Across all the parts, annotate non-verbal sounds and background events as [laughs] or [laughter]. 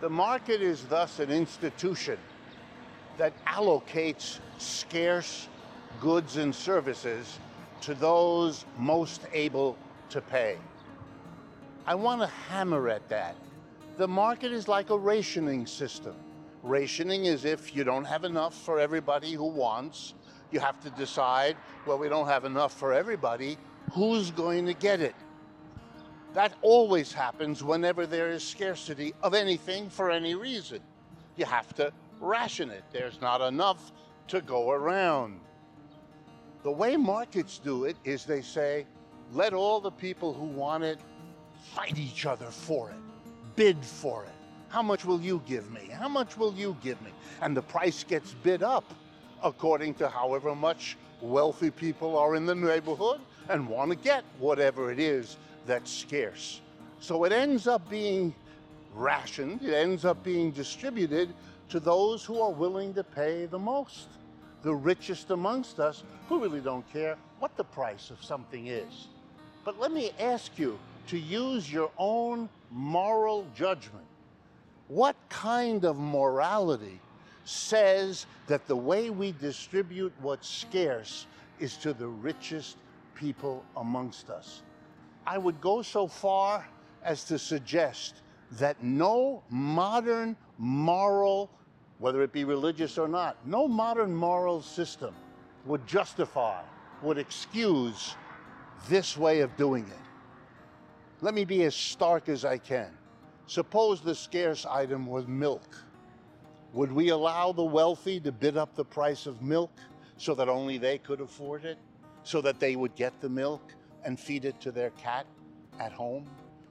The market is thus an institution that allocates scarce goods and services to those most able to pay. I want to hammer at that. The market is like a rationing system. Rationing is if you don't have enough for everybody who wants, you have to decide, well, we don't have enough for everybody, who's going to get it? That always happens whenever there is scarcity of anything for any reason. You have to ration it. There's not enough to go around. The way markets do it is they say, let all the people who want it fight each other for it, bid for it. How much will you give me? How much will you give me? And the price gets bid up according to however much wealthy people are in the neighborhood and want to get whatever it is that's scarce. So it ends up being rationed, it ends up being distributed to those who are willing to pay the most. The richest amongst us who really don't care what the price of something is. But let me ask you to use your own moral judgment. What kind of morality says that the way we distribute what's scarce is to the richest people amongst us? I would go so far as to suggest that no modern moral, whether it be religious or not, no modern moral system would justify, would excuse this way of doing it. Let me be as stark as I can. Suppose the scarce item was milk. Would we allow the wealthy to bid up the price of milk so that only they could afford it? So that they would get the milk and feed it to their cat at home?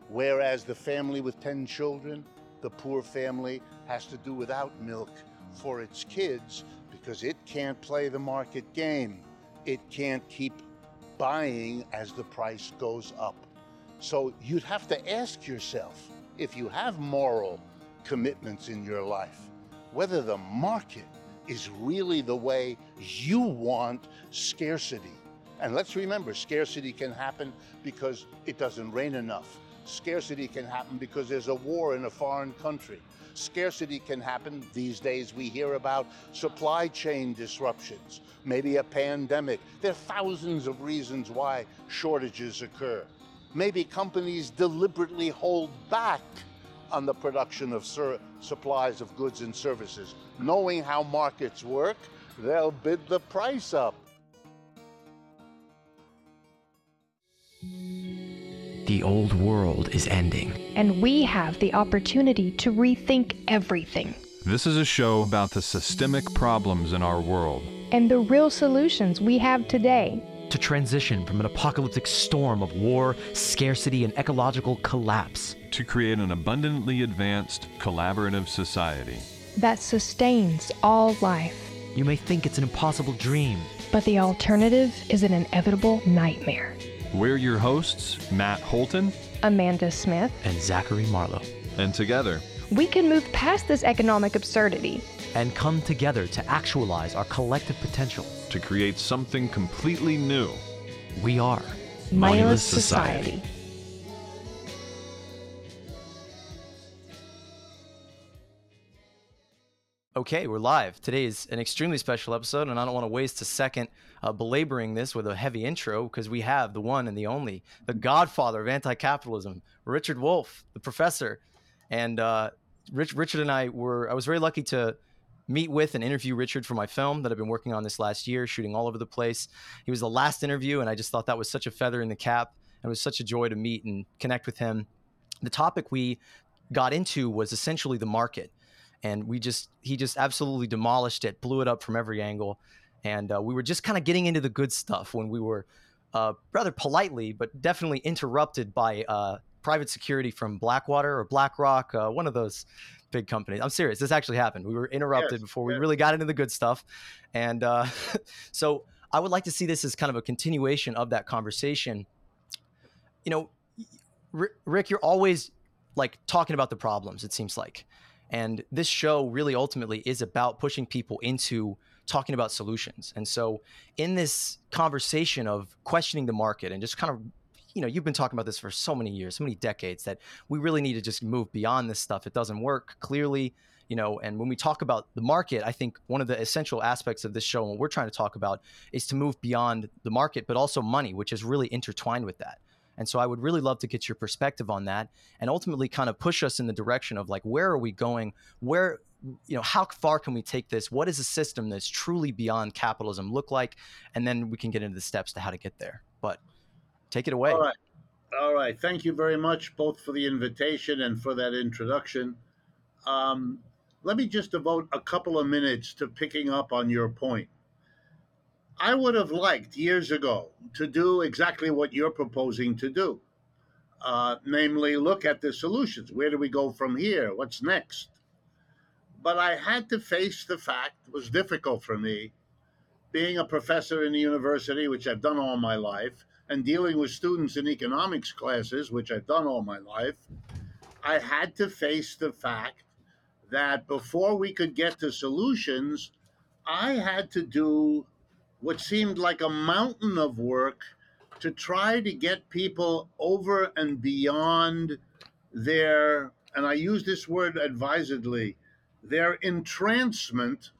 Whereas the family with 10 children, the poor family, has to do without milk for its kids because it can't play the market game. It can't keep buying as the price goes up. So you'd have to ask yourself if you have moral commitments in your life, whether the market is really the way you want scarcity. And let's remember, scarcity can happen because it doesn't rain enough. Scarcity can happen because there's a war in a foreign country. Scarcity can happen. These days we hear about supply chain disruptions, maybe a pandemic. There are thousands of reasons why shortages occur. Maybe companies deliberately hold back on the production of sur- supplies of goods and services. Knowing how markets work, they'll bid the price up. The old world is ending. And we have the opportunity to rethink everything This is a show about the systemic problems in our world. and the real solutions we have today. To transition from an apocalyptic storm of war, scarcity, and ecological collapse. to create an abundantly advanced, collaborative society. that sustains all life. You may think it's an impossible dream. But the alternative is an inevitable nightmare. We're your hosts, Matt Holton, Amanda Smith, And Zachary Marlowe. and together, we can move past this economic absurdity. And come together to actualize our collective potential. to create something completely new. We are Mindless society. Okay, we're live. Today is an extremely special episode, and I don't want to waste a second uh, belaboring this with a heavy intro because we have the one and the only, the godfather of anti capitalism, Richard Wolff, the professor. And uh, Rich, Richard and I were, I was very lucky to meet with and interview Richard for my film that I've been working on this last year, shooting all over the place. He was the last interview, and I just thought that was such a feather in the cap. And it was such a joy to meet and connect with him. The topic we got into was essentially the market and we just he just absolutely demolished it blew it up from every angle and uh, we were just kind of getting into the good stuff when we were uh, rather politely but definitely interrupted by uh, private security from blackwater or blackrock uh, one of those big companies. I'm serious this actually happened. We were interrupted Yes, before we yes. really got into the good stuff. And uh, [laughs] so i would like to see this as kind of a continuation of that conversation. You know R- rick you're always like talking about the problems it seems like. And this show really ultimately is about pushing people into talking about solutions. And so, in this conversation of questioning the market and just kind of, you know, you've been talking about this for so many years, so many decades that we really need to just move beyond this stuff. It doesn't work clearly, you know, and when we talk about the market, I think one of the essential aspects of this show and what we're trying to talk about is to move beyond the market, but also money, which is really intertwined with that. And so I would really love to get your perspective on that and ultimately kind of push us in the direction of like, where are we going? Where, you know, how far can we take this? What does a system that's truly beyond capitalism look like? And then we can get into the steps to how to get there. But take it away. All right. All right. Thank you very much, both for the invitation and for that introduction. Um, let me just devote a couple of minutes to picking up on your point. I would have liked years ago to do exactly what you're proposing to do, uh, namely, look at the solutions. Where do we go from here? What's next? But I had to face the fact, it was difficult for me, being a professor in the university, which I've done all my life, and dealing with students in economics classes, which I've done all my life. I had to face the fact that before we could get to solutions, I had to do what seemed like a mountain of work to try to get people over and beyond their, and I use this word advisedly, their entrancement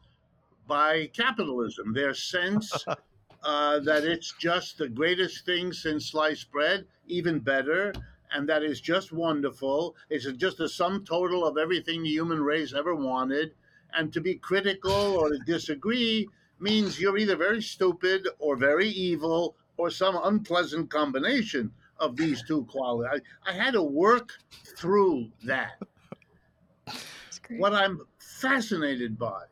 by capitalism, their sense [laughs] uh, that it's just the greatest thing since sliced bread, even better, and that is just wonderful. It's just a sum total of everything the human race ever wanted. And to be critical or to disagree means you're either very stupid or very evil or some unpleasant combination of these two qualities. I, I had to work through that. What I'm fascinated by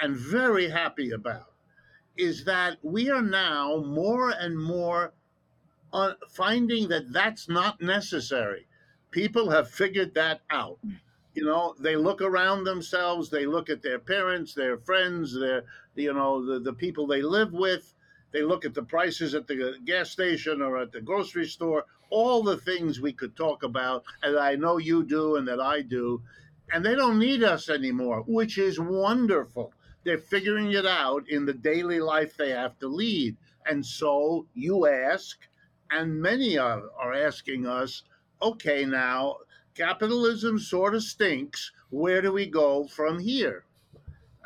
and very happy about is that we are now more and more uh, finding that that's not necessary. People have figured that out. You know they look around themselves they look at their parents their friends their you know the, the people they live with. They look at the prices at the gas station or at the grocery store all the things we could talk about and i know you do and that i do and they don't need us anymore which is wonderful they're figuring it out in the daily life they have to lead and so you ask and many are, are asking us okay now capitalism sort of stinks. Where do we go from here?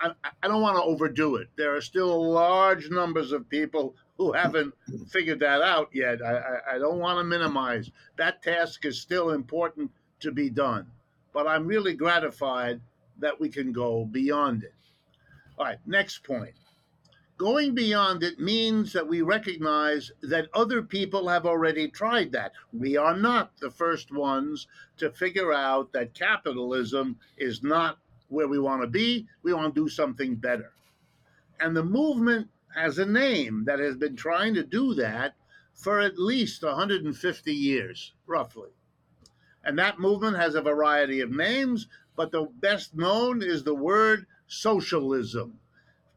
I, I don't want to overdo it. There are still large numbers of people who haven't figured that out yet. I, I, I don't want to minimize. That task is still important to be done. But I'm really gratified that we can go beyond it. All right, next point. Going beyond it means that we recognize that other people have already tried that. We are not the first ones to figure out that capitalism is not where we want to be. We want to do something better. And the movement has a name that has been trying to do that for at least 150 years, roughly. And that movement has a variety of names, but the best known is the word socialism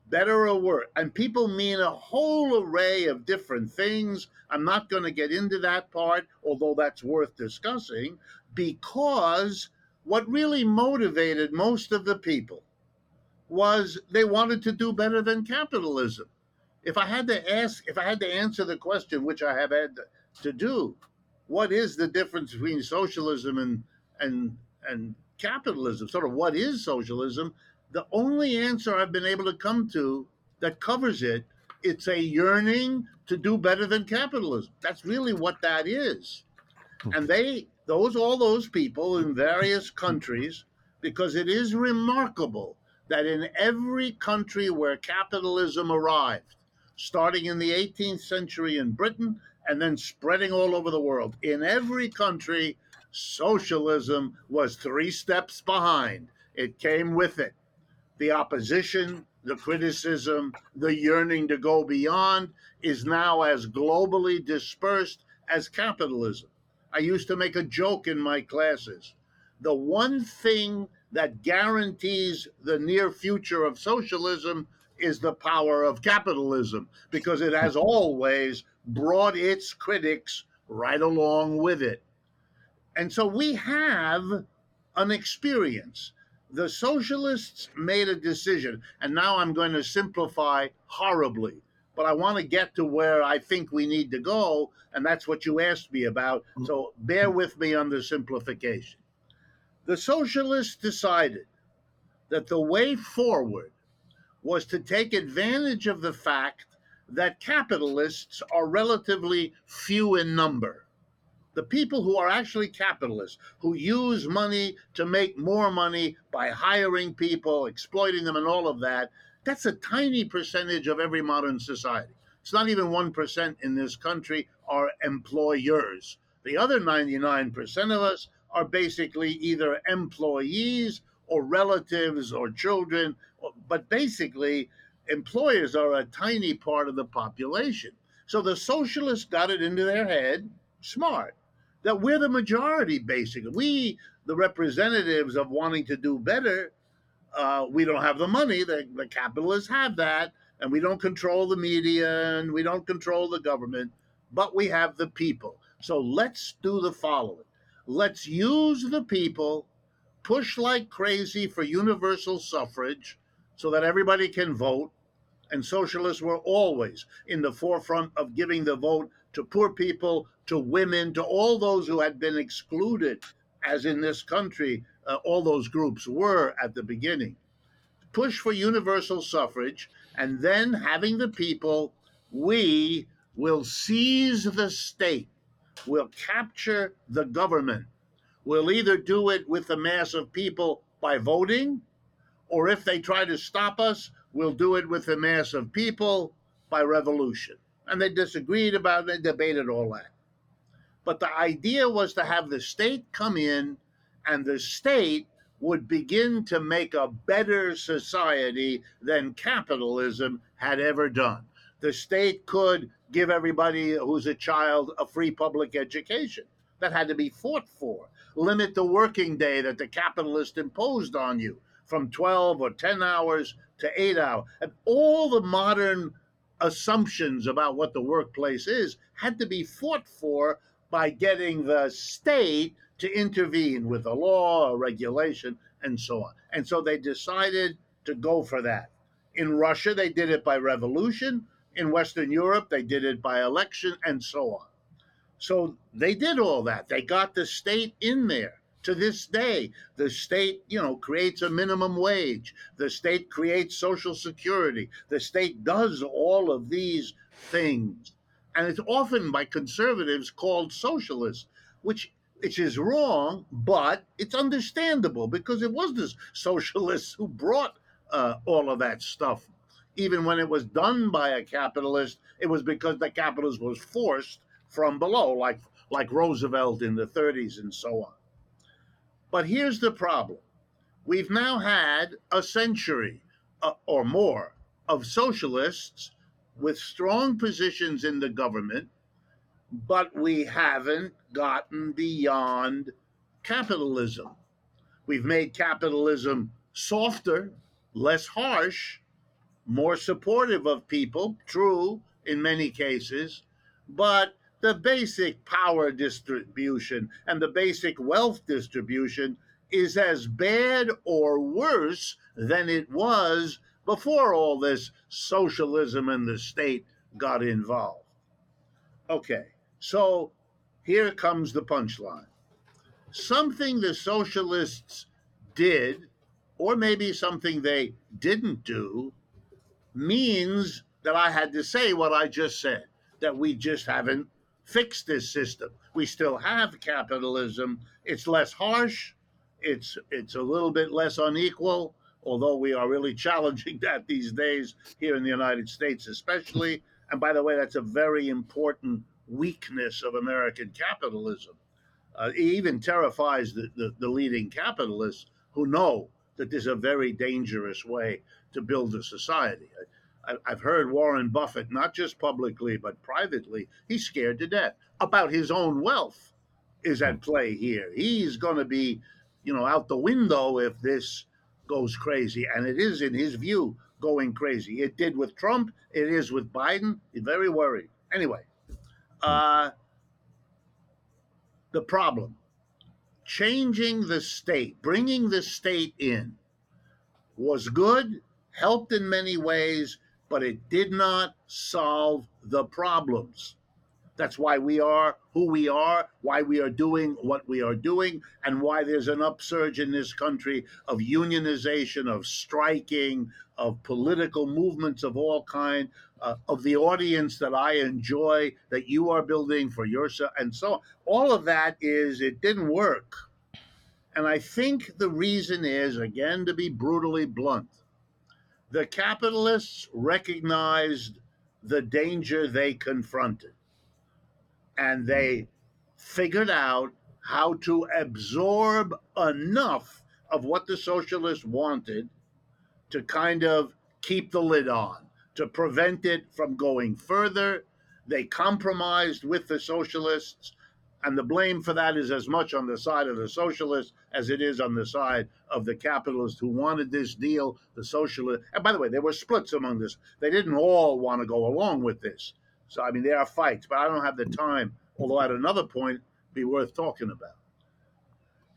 better or worse. And people mean a whole array of different things. I'm not going to get into that part, although that's worth discussing, because what really motivated most of the people was they wanted to do better than capitalism. If I had to ask, if I had to answer the question, which I have had to do, what is the difference between socialism and and and capitalism? Sort of what is socialism? the only answer I've been able to come to that covers it, it's a yearning to do better than capitalism. That's really what that is. Hmm. And they, those, all those people in various countries, because it is remarkable that in every country where capitalism arrived, starting in the 18th century in Britain and then spreading all over the world, in every country, socialism was three steps behind. It came with it the opposition, the criticism, the yearning to go beyond is now as globally dispersed as capitalism. I used to make a joke in my classes. The one thing that guarantees the near future of socialism is the power of capitalism because it has always brought its critics right along with it. And so we have an experience the socialists made a decision, and now I'm going to simplify horribly, but I want to get to where I think we need to go, and that's what you asked me about. So bear with me on the simplification. The socialists decided that the way forward was to take advantage of the fact that capitalists are relatively few in number. The people who are actually capitalists, who use money to make more money by hiring people, exploiting them, and all of that, that's a tiny percentage of every modern society. It's not even 1% in this country are employers. The other 99% of us are basically either employees or relatives or children, but basically, employers are a tiny part of the population. So the socialists got it into their head, smart, that we're the majority, basically. We, the representatives of wanting to do better, uh, we don't have the money. The, the capitalists have that, and we don't control the media and we don't control the government, but we have the people. So let's do the following let's use the people, push like crazy for universal suffrage so that everybody can vote. And socialists were always in the forefront of giving the vote to poor people, to women, to all those who had been excluded, as in this country, uh, all those groups were at the beginning. Push for universal suffrage, and then having the people, we will seize the state, we'll capture the government. We'll either do it with the mass of people by voting, or if they try to stop us, we'll do it with the mass of people by revolution. And they disagreed about it, they debated all that. But the idea was to have the state come in and the state would begin to make a better society than capitalism had ever done. The state could give everybody who's a child a free public education. That had to be fought for. Limit the working day that the capitalist imposed on you from 12 or 10 hours to 8 hours. And all the modern assumptions about what the workplace is had to be fought for by getting the state to intervene with a law, a regulation, and so on. And so they decided to go for that. In Russia, they did it by revolution. In Western Europe, they did it by election, and so on. So they did all that. They got the state in there. To this day, the state, you know, creates a minimum wage. The state creates social security. The state does all of these things. And it's often by conservatives called socialist, which which is wrong, but it's understandable because it was the socialists who brought uh, all of that stuff. Even when it was done by a capitalist, it was because the capitalist was forced from below, like like Roosevelt in the 30s and so on. But here's the problem: we've now had a century uh, or more of socialists with strong positions in the government but we haven't gotten beyond capitalism. We've made capitalism softer, less harsh, more supportive of people, true in many cases, but the basic power distribution and the basic wealth distribution is as bad or worse than it was before all this socialism and the state got involved. Okay, so here comes the punchline. Something the socialists did, or maybe something they didn't do, means that I had to say what I just said that we just haven't fixed this system. We still have capitalism. It's less harsh. It's it's a little bit less unequal, although we are really [laughs] challenging that these days here in the United States, especially. And by the way, that's a very important weakness of American capitalism. Uh, it even terrifies the, the, the leading capitalists who know that this is a very dangerous way to build a society. I, I've heard Warren Buffett, not just publicly, but privately, he's scared to death about his own wealth is at play here. He's going to be, you know, out the window if this goes crazy. And it is, in his view, going crazy. It did with Trump. It is with Biden. He's very worried. Anyway, uh, the problem changing the state, bringing the state in, was good, helped in many ways, but it did not solve the problems. That's why we are who we are, why we are doing what we are doing, and why there's an upsurge in this country of unionization, of striking, of political movements of all kind, uh, of the audience that I enjoy, that you are building for yourself, and so on. All of that is it didn't work. And I think the reason is, again, to be brutally blunt, the capitalists recognized the danger they confronted and they figured out how to absorb enough of what the socialists wanted to kind of keep the lid on, to prevent it from going further. They compromised with the socialists, and the blame for that is as much on the side of the socialists as it is on the side of the capitalists who wanted this deal. The socialists, and by the way, there were splits among this. They didn't all want to go along with this. So, I mean, there are fights, but I don't have the time, although at another point, be worth talking about.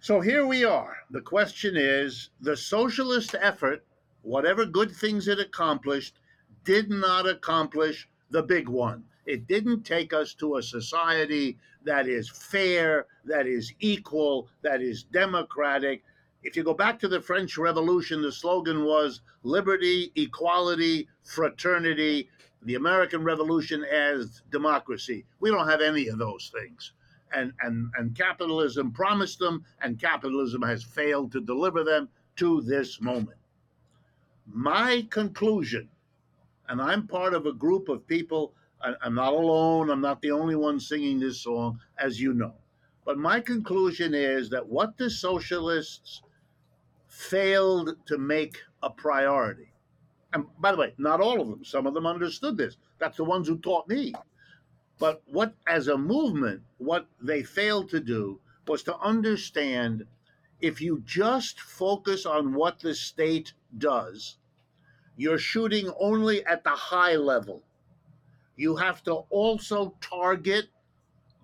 So here we are. The question is the socialist effort, whatever good things it accomplished, did not accomplish the big one. It didn't take us to a society that is fair, that is equal, that is democratic. If you go back to the French Revolution, the slogan was liberty, equality, fraternity. The American Revolution as democracy. We don't have any of those things. And, and, and capitalism promised them, and capitalism has failed to deliver them to this moment. My conclusion, and I'm part of a group of people I'm not alone. I'm not the only one singing this song, as you know. But my conclusion is that what the socialists failed to make a priority, and by the way, not all of them, some of them understood this. That's the ones who taught me. But what, as a movement, what they failed to do was to understand if you just focus on what the state does, you're shooting only at the high level you have to also target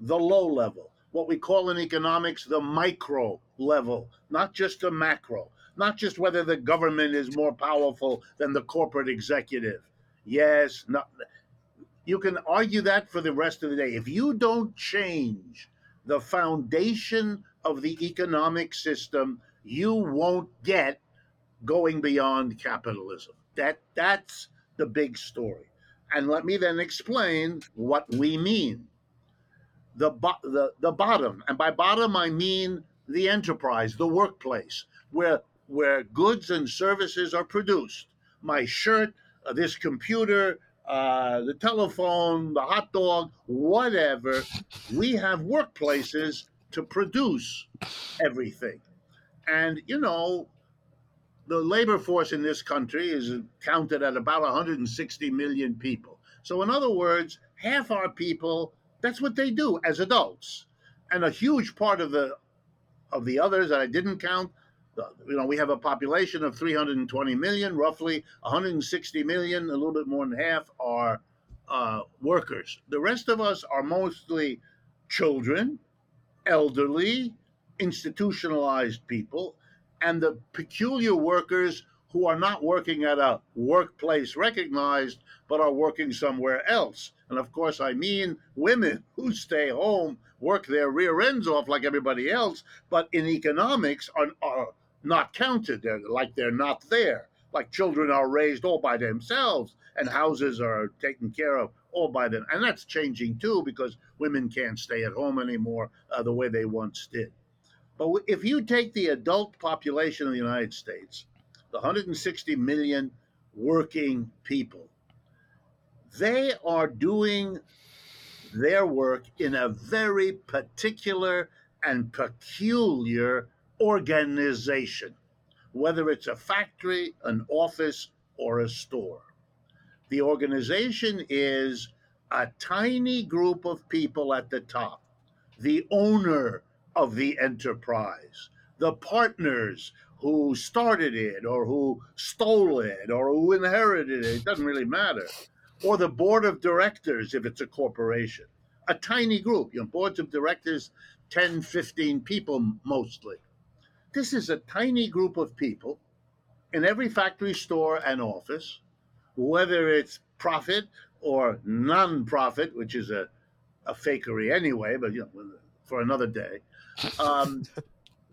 the low level, what we call in economics the micro level, not just the macro, not just whether the government is more powerful than the corporate executive. Yes, not, you can argue that for the rest of the day. If you don't change the foundation of the economic system, you won't get going beyond capitalism. That that's the big story. And let me then explain what we mean. The, bo- the, the bottom, and by bottom I mean the enterprise, the workplace, where, where goods and services are produced. My shirt, uh, this computer, uh, the telephone, the hot dog, whatever. We have workplaces to produce everything. And, you know, the labor force in this country is counted at about 160 million people. So, in other words, half our people, that's what they do as adults. And a huge part of the of the others that I didn't count, you know, we have a population of 320 million, roughly 160 million, a little bit more than half are uh, workers. The rest of us are mostly children, elderly, institutionalized people, and the peculiar workers who are not working at a workplace recognized, but are working somewhere else. And of course, I mean women [laughs] who stay home, work their rear ends off like everybody else, but in economics are, are not counted. They're like they're not there. Like children are raised all by themselves, and houses are taken care of all by them. And that's changing too because women can't stay at home anymore uh, the way they once did. But if you take the adult population of the United States, the 160 million working people, they are doing their work in a very particular and peculiar organization, whether it's a factory, an office, or a store. The organization is a tiny group of people at the top, the owner of the enterprise, the partners who started it or who stole it or who inherited it, it doesn't really matter, or the board of directors if it's a corporation. A tiny group, you know, boards of directors, 10, 15 people mostly. This is a tiny group of people in every factory, store, and office, whether it's profit or non-profit, which is a, a fakery anyway, but you know, for another day. Um,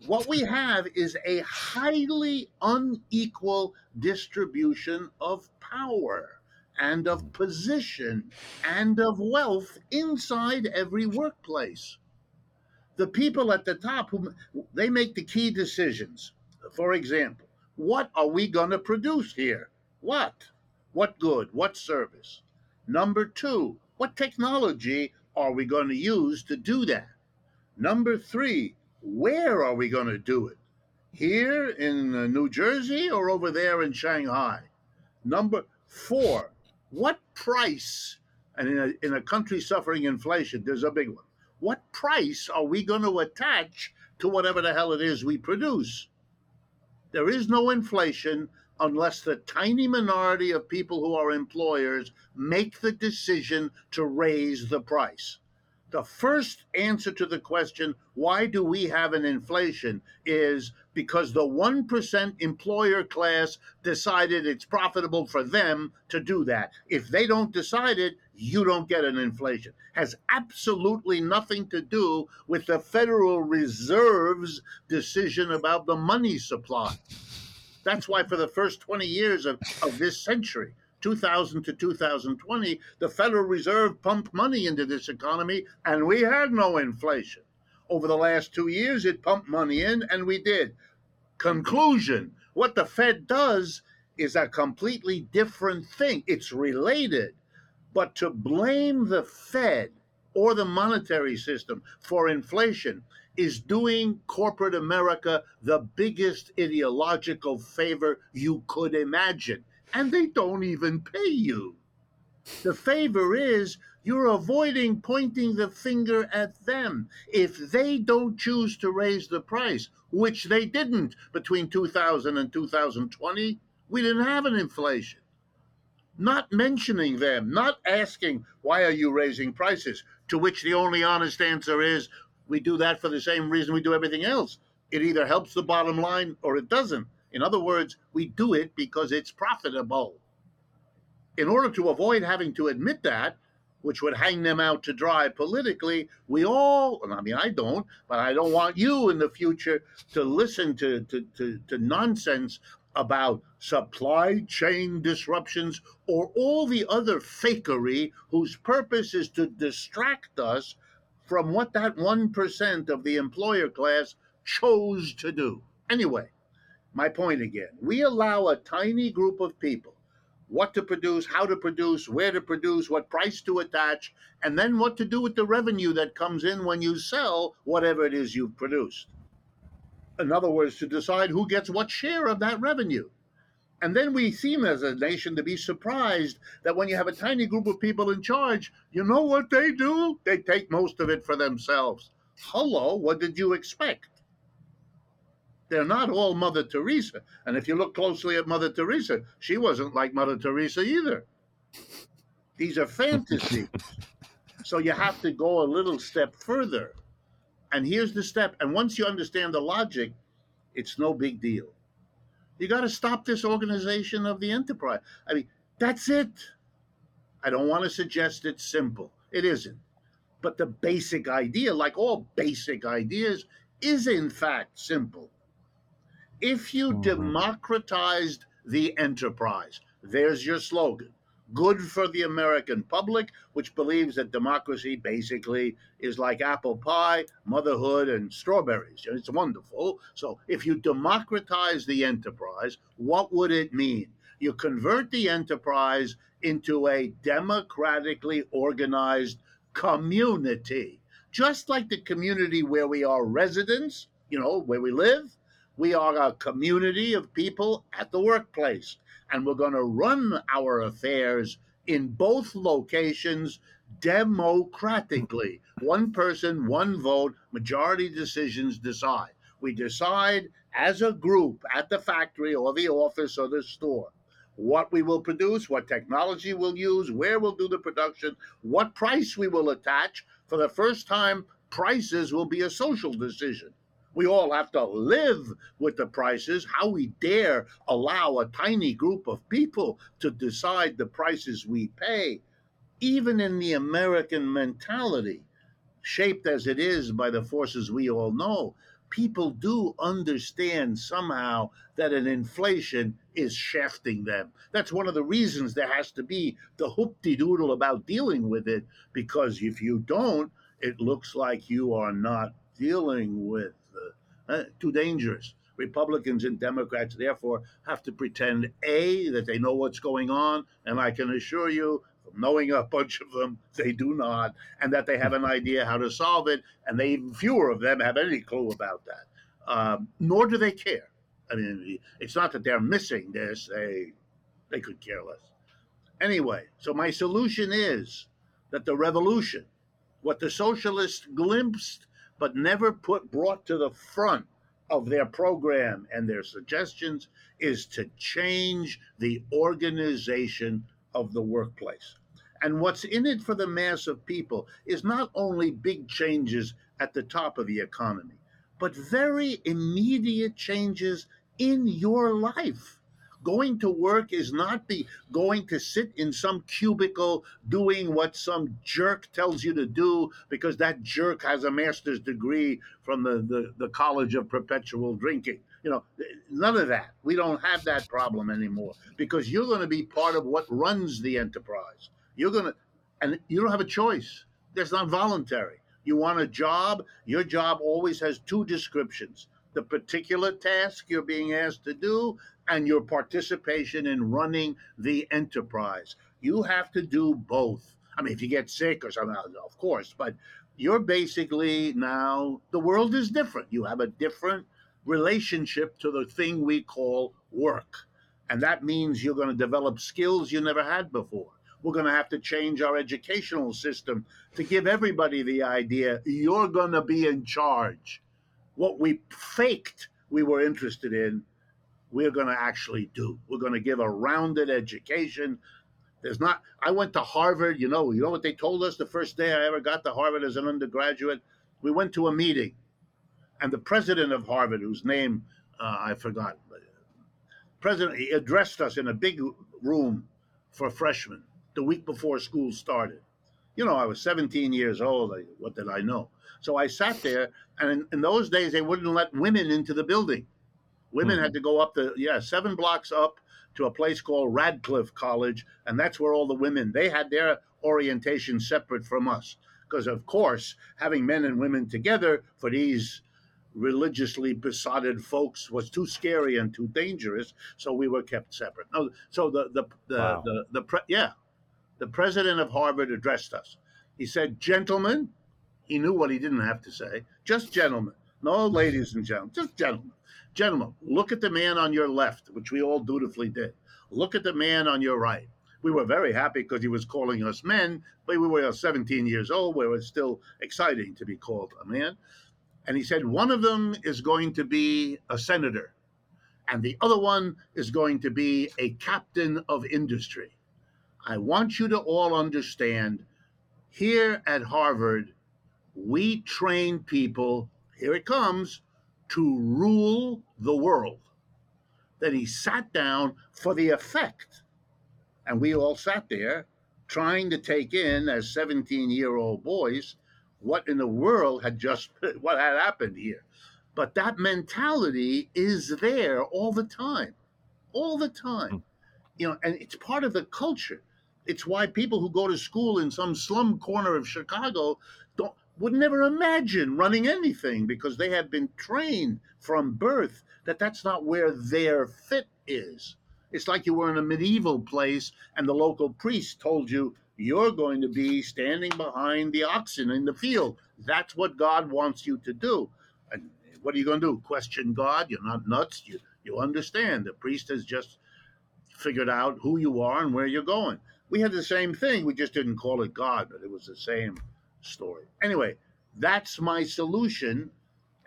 what we have is a highly unequal distribution of power and of position and of wealth inside every workplace. The people at the top who they make the key decisions. For example, what are we going to produce here? What? What good? What service? Number 2, what technology are we going to use to do that? Number 3, where are we going to do it? Here in uh, New Jersey or over there in Shanghai? Number 4, what price, and in a, in a country suffering inflation, there's a big one. What price are we going to attach to whatever the hell it is we produce? There is no inflation unless the tiny minority of people who are employers make the decision to raise the price. The first answer to the question, why do we have an inflation, is because the 1% employer class decided it's profitable for them to do that. If they don't decide it, you don't get an inflation. Has absolutely nothing to do with the Federal Reserve's decision about the money supply. That's why for the first 20 years of, of this century, 2000 to 2020, the Federal Reserve pumped money into this economy and we had no inflation. Over the last two years, it pumped money in and we did. Conclusion what the Fed does is a completely different thing. It's related. But to blame the Fed or the monetary system for inflation is doing corporate America the biggest ideological favor you could imagine and they don't even pay you. The favor is you're avoiding pointing the finger at them. If they don't choose to raise the price, which they didn't between 2000 and 2020, we didn't have an inflation. Not mentioning them, not asking, why are you raising prices? To which the only honest answer is, we do that for the same reason we do everything else. It either helps the bottom line or it doesn't. In other words, we do it because it's profitable. In order to avoid having to admit that, which would hang them out to dry politically, we all, I mean, I don't, but I don't want you in the future to listen to, to, to, to nonsense about supply chain disruptions or all the other fakery whose purpose is to distract us from what that 1% of the employer class chose to do. Anyway, my point again. We allow a tiny group of people what to produce, how to produce, where to produce, what price to attach, and then what to do with the revenue that comes in when you sell whatever it is you've produced. In other words, to decide who gets what share of that revenue. And then we seem as a nation to be surprised that when you have a tiny group of people in charge, you know what they do? They take most of it for themselves. Hello, what did you expect? They're not all Mother Teresa. And if you look closely at Mother Teresa, she wasn't like Mother Teresa either. These are fantasies. so you have to go a little step further. And here's the step. And once you understand the logic, it's no big deal. You got to stop this organization of the enterprise. I mean, that's it. I don't want to suggest it's simple. It isn't. But the basic idea, like all basic ideas, is in fact simple if you mm-hmm. democratized the enterprise, there's your slogan. Good for the American public, which believes that democracy basically is like apple pie, motherhood, and strawberries. It's wonderful. So, if you democratize the enterprise, what would it mean? You convert the enterprise into a democratically organized community, just like the community where we are residents, you know, where we live, we are a community of people at the workplace, and we're going to run our affairs in both locations democratically. One person, one vote, majority decisions decide. We decide as a group at the factory or the office or the store what we will produce, what technology we'll use, where we'll do the production, what price we will attach. For the first time, prices will be a social decision We all have to live with the prices. How we dare allow a tiny group of people to decide the prices we pay, even in the American mentality, shaped as it is by the forces we all know, people do understand somehow that an inflation is shafting them. That's one of the reasons there has to be the hoopty doodle about dealing with it, because if you don't, it looks like you are not dealing with uh, too dangerous. Republicans and Democrats, therefore, have to pretend A, that they know what's going on, and I can assure you, from knowing a bunch of them, they do not, and that they have an idea how to solve it, and they even fewer of them have any clue about that. Um, nor do they care. I mean, it's not that they're missing this; they they could care less. Anyway, so my solution is that the revolution, what the socialists glimpsed but never put brought to the front of their program and their suggestions, is to change the organization of the workplace. And what's in it for the mass of people is not only big changes at the top of the economy, but very immediate changes in your life. Going to work is not be going to sit in some cubicle doing what some jerk tells you to do because that jerk has a master's degree from the, the, the College of Perpetual Drinking. You know, none of that. We don't have that problem anymore because you're going to be part of what runs the enterprise. You're going to, and you don't have a choice. That's not voluntary. You want a job, your job always has two descriptions the particular task you're being asked to do and your participation in running the enterprise. You have to do both. I mean, if you get sick or something, of course, but you're basically now, the world is different. You have a different relationship to the thing we call work. And that means you're going to develop skills you never had before. We're going to have to change our educational system to give everybody the idea you're going to be in charge. What we faked we were interested in, we're going to actually do. We're going to give a rounded education. There's not. I went to Harvard. You know. You know what they told us the first day I ever got to Harvard as an undergraduate. We went to a meeting, and the president of Harvard, whose name uh, I forgot, president, he addressed us in a big room for freshmen the week before school started. You know, I was 17 years old. I, what did I know? So I sat [laughs] there, and in, in those days they wouldn't let women into the building. Women mm-hmm. had to go up the yeah seven blocks up to a place called Radcliffe College, and that's where all the women they had their orientation separate from us because of course having men and women together for these religiously besotted folks was too scary and too dangerous, so we were kept separate. No, so the the the wow. the, the, the pre, yeah, the president of Harvard addressed us. He said, "Gentlemen," he knew what he didn't have to say. Just gentlemen, no ladies and gentlemen, just gentlemen. Gentlemen, look at the man on your left, which we all dutifully did. Look at the man on your right. We were very happy because he was calling us men, but we were 17 years old, where it was still exciting to be called a man. And he said, one of them is going to be a senator, and the other one is going to be a captain of industry. I want you to all understand here at Harvard, we train people, here it comes, to rule the world. Then he sat down for the effect. And we all sat there trying to take in, as 17 year old boys, what in the world had just [laughs] what had happened here. But that mentality is there all the time, all the time. Mm. You know, and it's part of the culture. It's why people who go to school in some slum corner of Chicago don't would never imagine running anything because they have been trained from birth that that's not where their fit is. It's like you were in a medieval place and the local priest told you you're going to be standing behind the oxen in the field. That's what God wants you to do. And what are you going to do? Question God? You're not nuts. You you understand. The priest has just figured out who you are and where you're going. We had the same thing. We just didn't call it God, but it was the same story. Anyway, that's my solution,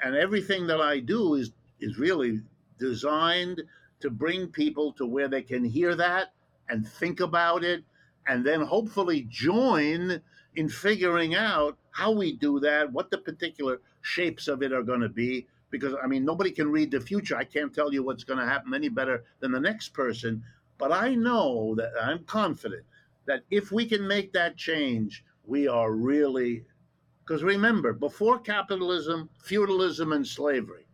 and everything that I do is is really designed to bring people to where they can hear that and think about it, and then hopefully join in figuring out how we do that, what the particular shapes of it are going to be, because I mean nobody can read the future. I can't tell you what's going to happen any better than the next person, but I know that I'm confident that if we can make that change, we are really because remember, before capitalism, feudalism and slavery.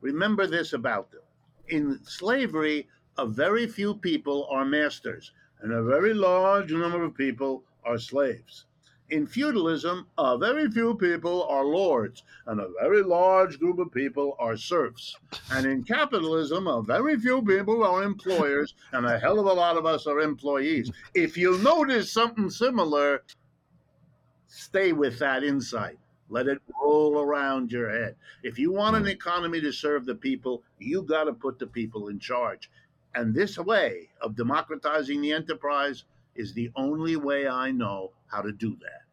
Remember this about them. In slavery, a very few people are masters, and a very large number of people are slaves. In feudalism, a very few people are lords, and a very large group of people are serfs. And in capitalism, a very few people are employers, and a hell of a lot of us are employees. If you notice something similar, stay with that insight. Let it roll around your head. If you want an hmm. economy to serve the people, you got to put the people in charge. And this way of democratizing the enterprise is the only way I know how to do that.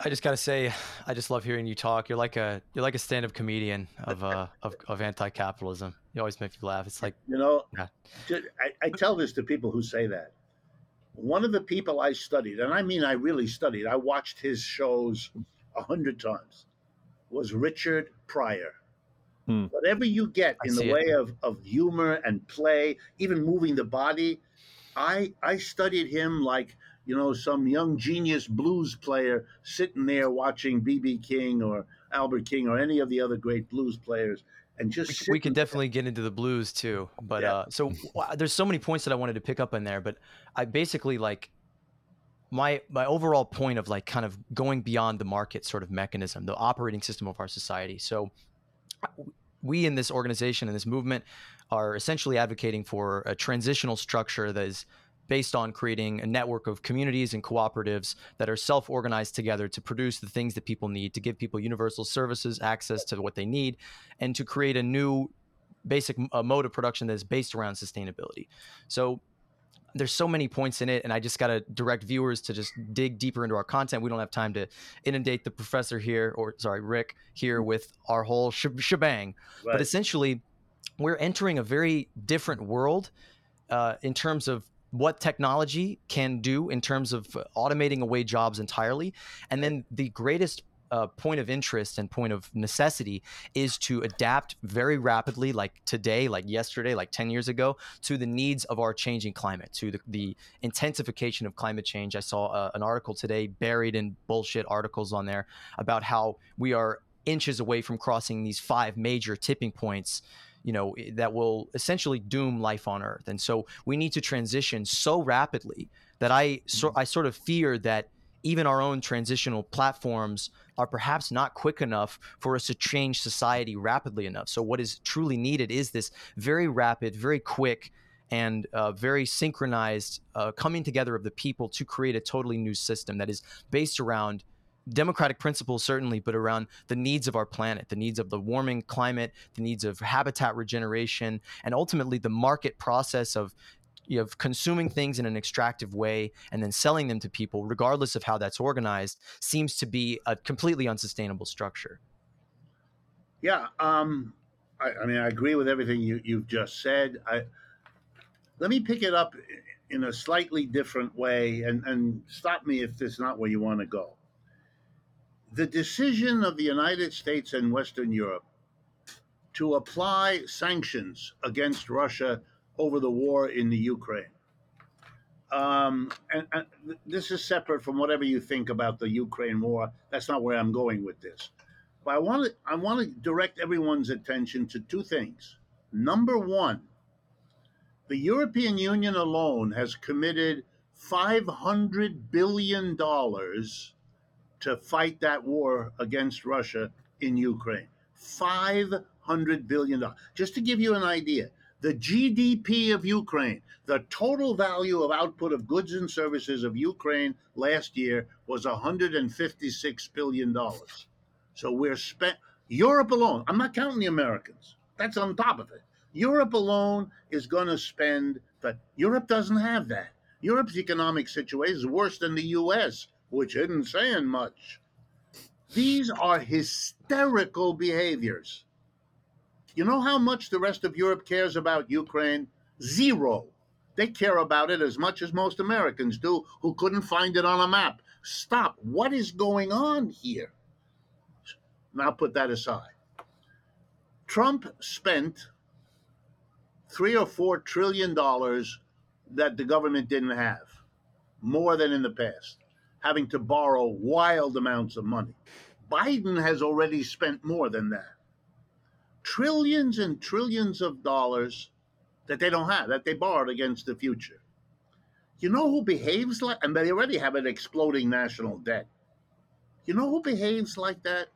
I just gotta say, I just love hearing you talk. You're like a you're like a stand-up comedian of uh of, of anti-capitalism. You always make me laugh. It's like You know, Yeah. I, I tell this to people who say that. One of the people I studied, and I mean I really studied, I watched his shows a hundred times, was Richard Pryor. Hmm. Whatever you get I in the it. way of, of humor and play, even moving the body, I I studied him like you know some young genius blues player sitting there watching BB King or Albert King or any of the other great blues players, and just we, can definitely get into the blues too but Yeah. uh so [laughs] there's so many points that i wanted to pick up in there but i basically like my my overall point of like kind of going beyond the market sort of mechanism the operating system of our society so we in this organization and this movement are essentially advocating for a transitional structure that is based on creating a network of communities and cooperatives that are self-organized together to produce the things that people need to give people universal services access to what they need and to create a new basic mode of production that is based around sustainability. So there's so many points in it and i just got to direct viewers to just dig deeper into our content. We don't have time to inundate the professor here or sorry rick here with our whole sh- shebang. But essentially we're entering a very different world uh, in terms of what technology can do in terms of automating away jobs entirely. And then the greatest uh, point of interest and point of necessity is to adapt very rapidly like today like yesterday like 10 years ago to the needs of our changing climate to the, the intensification of climate change. I saw uh, an article today buried in bullshit articles on there about how we are inches away from crossing these five major tipping points you know that will essentially doom life on earth. And so we need to transition so rapidly that i so, i sort of fear that even our own transitional platforms are perhaps not quick enough for us to change society rapidly enough. So what is truly needed is this very rapid very quick and uh, very synchronized uh, coming together of the people to create a totally new system that is based around democratic principles certainly but around the needs of our planet the needs of the warming climate the needs of habitat regeneration and ultimately the market process of you know, consuming things in an extractive way and then selling them to people regardless of how that's organized seems to be a completely unsustainable structure Yeah, um, I, I mean, I agree with everything you, you've just said. I let me pick it up in a slightly different way, and, and stop me if this is not where you want to go. The decision of the United States and Western Europe to apply sanctions against Russia over the war in the Ukraine. Um, and, and this is separate from whatever you think about the Ukraine war. That's not where I'm going with this. But I want to I want to direct everyone's attention to two things. Number one, the European Union alone has committed five hundred billion dollars to fight that war against Russia in Ukraine. Five hundred billion dollars. Just to give you an idea, the GDP of Ukraine, the total value of output of goods and services of Ukraine last year was 156 billion dollars. So we're spent Europe alone. I'm not counting the Americans. That's on top of it. Europe alone is going to spend, but Europe doesn't have that. Europe's economic situation is worse than the U.S., which isn't saying much. These are hysterical behaviors. You know how much the rest of Europe cares about Ukraine? Zero. They care about it as much as most Americans do, who couldn't find it on a map. Stop. What is going on here? Now put that aside. Trump spent three or four trillion dollars that the government didn't have, more than in the past, having to borrow wild amounts of money. Biden has already spent more than that. Trillions and trillions of dollars that they don't have, that they borrowed against the future. You know who behaves like, and they already have an exploding national debt. You know who behaves like that?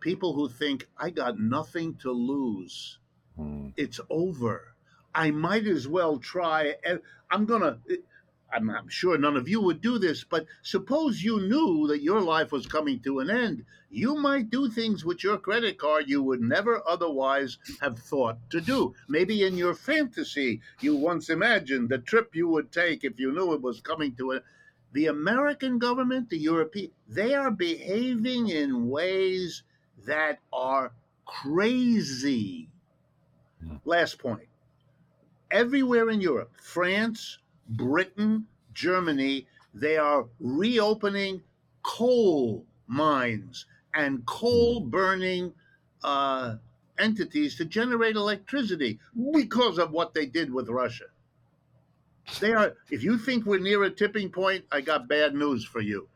People who think, I got nothing to lose. Hmm. It's over. I might as well try. Eh, I'm going to, eh, I'm, I'm sure none of you would do this, but suppose you knew that your life was coming to an end. You might do things with your credit card you would never otherwise have thought to do. Maybe in your fantasy, you once imagined the trip you would take if you knew it was coming to an the American government, the European, they are behaving in ways that are crazy. Last point. Everywhere in Europe, France, Britain, Germany, they are reopening coal mines and coal burning uh, entities to generate electricity because of what they did with Russia. They are, if you think we're near a tipping point, I got bad news for you.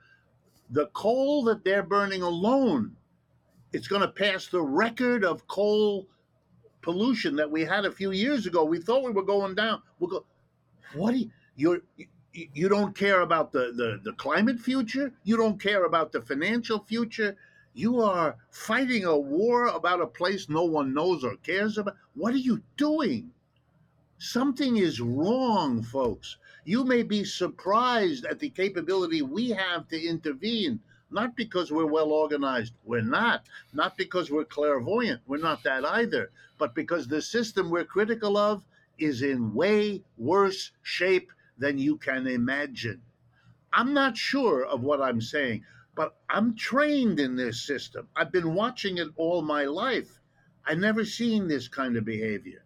The coal that they're burning alone, it's going to pass the record of coal pollution that we had a few years ago. We thought we were going down. We'll go, what do you, you're, you, don't care about the, the, the climate future? You don't care about the financial future? You are fighting a war about a place no one knows or cares about. What are you doing? Something is wrong, folks. You may be surprised at the capability we have to intervene, not because we're well organized. We're not. Not because we're clairvoyant. We're not that either. But because the system we're critical of is in way worse shape than you can imagine. I'm not sure of what I'm saying, but I'm trained in this system. I've been watching it all my life. I've never seen this kind of behavior.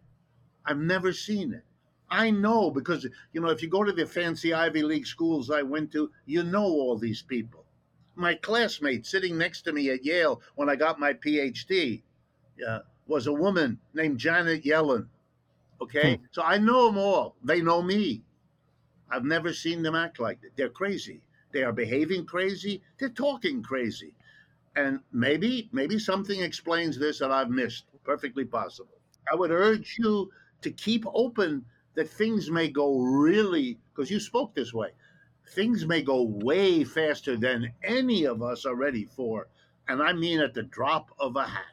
I've never seen it. I know because, you know, if you go to the fancy Ivy League schools I went to, you know all these people. My classmate sitting next to me at Yale when I got my PhD uh, was a woman named Janet Yellen. Okay. Hmm. So I know them all. They know me. I've never seen them act like that. They're crazy. They are behaving crazy. They're talking crazy. And maybe, maybe something explains this that I've missed. Perfectly possible. I would urge you to keep open that things may go really, because you spoke this way, things may go way faster than any of us are ready for. And I mean at the drop of a hat.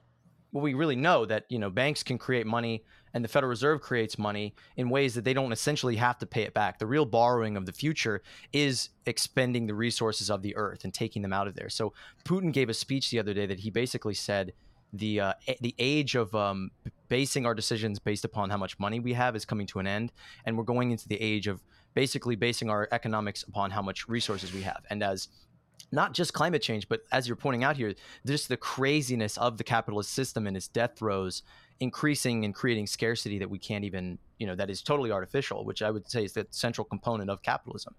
Well, we really know that, you know, banks can create money and the Federal Reserve creates money in ways that they don't essentially have to pay it back. The real borrowing of the future is expending the resources of the earth and taking them out of there. So Putin gave a speech the other day that he basically said the uh, the age of um, basing our decisions based upon how much money we have is coming to an end, and we're going into the age of basically basing our economics upon how much resources we have. And as not just climate change, but as you're pointing out here, just the craziness of the capitalist system and its death throes increasing and creating scarcity that we can't even, you know, that is totally artificial, which I would say is the central component of capitalism.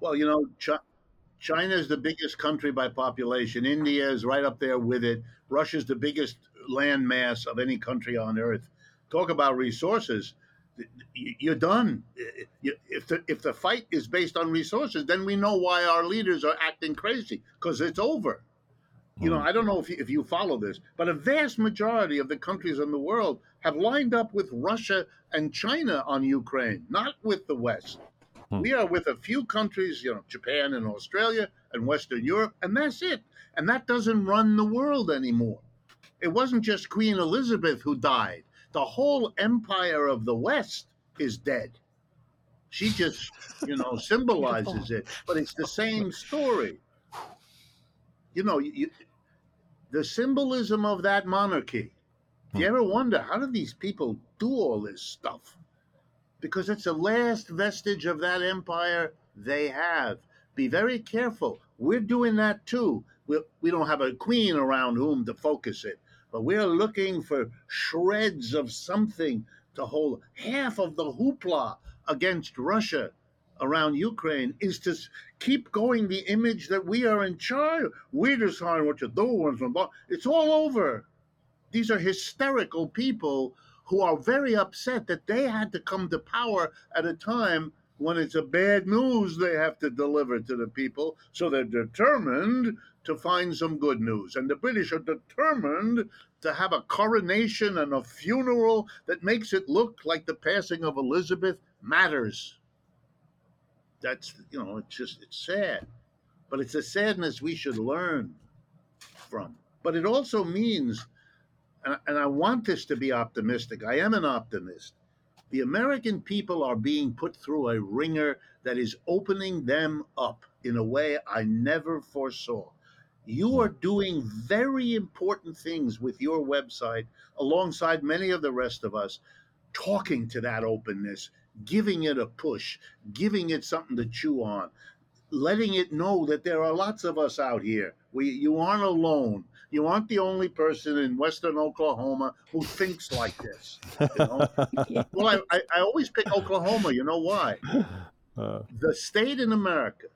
Well, you know, Ch- China is the biggest country by population. India is right up there with it. Russia's the biggest land mass of any country on earth. Talk about resources. You're done. If the if the fight is based on resources, then we know why our leaders are acting crazy because it's over. You know, hmm. I don't know if you, if you follow this, but a vast majority of the countries in the world have lined up with Russia and China on Ukraine, not with the West. Hmm. We are with a few countries, you know, Japan and Australia and Western Europe, and that's it. And that doesn't run the world anymore. It wasn't just Queen Elizabeth who died. The whole empire of the West is dead. She just, you know, [laughs] symbolizes it, but it's the same story you know, you, the symbolism of that monarchy. Do you hmm. ever wonder how do these people do all this stuff? Because it's the last vestige of that empire they have. Be very careful. We're doing that too. we we do not have a queen around whom to focus it, but we're looking for shreds of something to hold half of the hoopla against Russia around Ukraine is to keep going the image that we are in charge. We decide what you do. It's all over. These are hysterical people who are very upset that they had to come to power at a time when it's a bad news they have to deliver to the people. So they're determined to find some good news. And the British are determined to have a coronation and a funeral that makes it look like the passing of Elizabeth matters. That's, you know, it's just, it's sad. But it's a sadness we should learn from. But it also means, and, I want this to be optimistic, I am an optimist. The American people are being put through a ringer that is opening them up in a way I never foresaw. You are doing very important things with your website alongside many of the rest of us, talking to that openness, giving it a push, giving it something to chew on, letting it know that there are lots of us out here. We, you aren't alone. You aren't the only person in Western Oklahoma who thinks like this. You know? [laughs] well, I, I, always pick Oklahoma. You know why? Uh, the state in America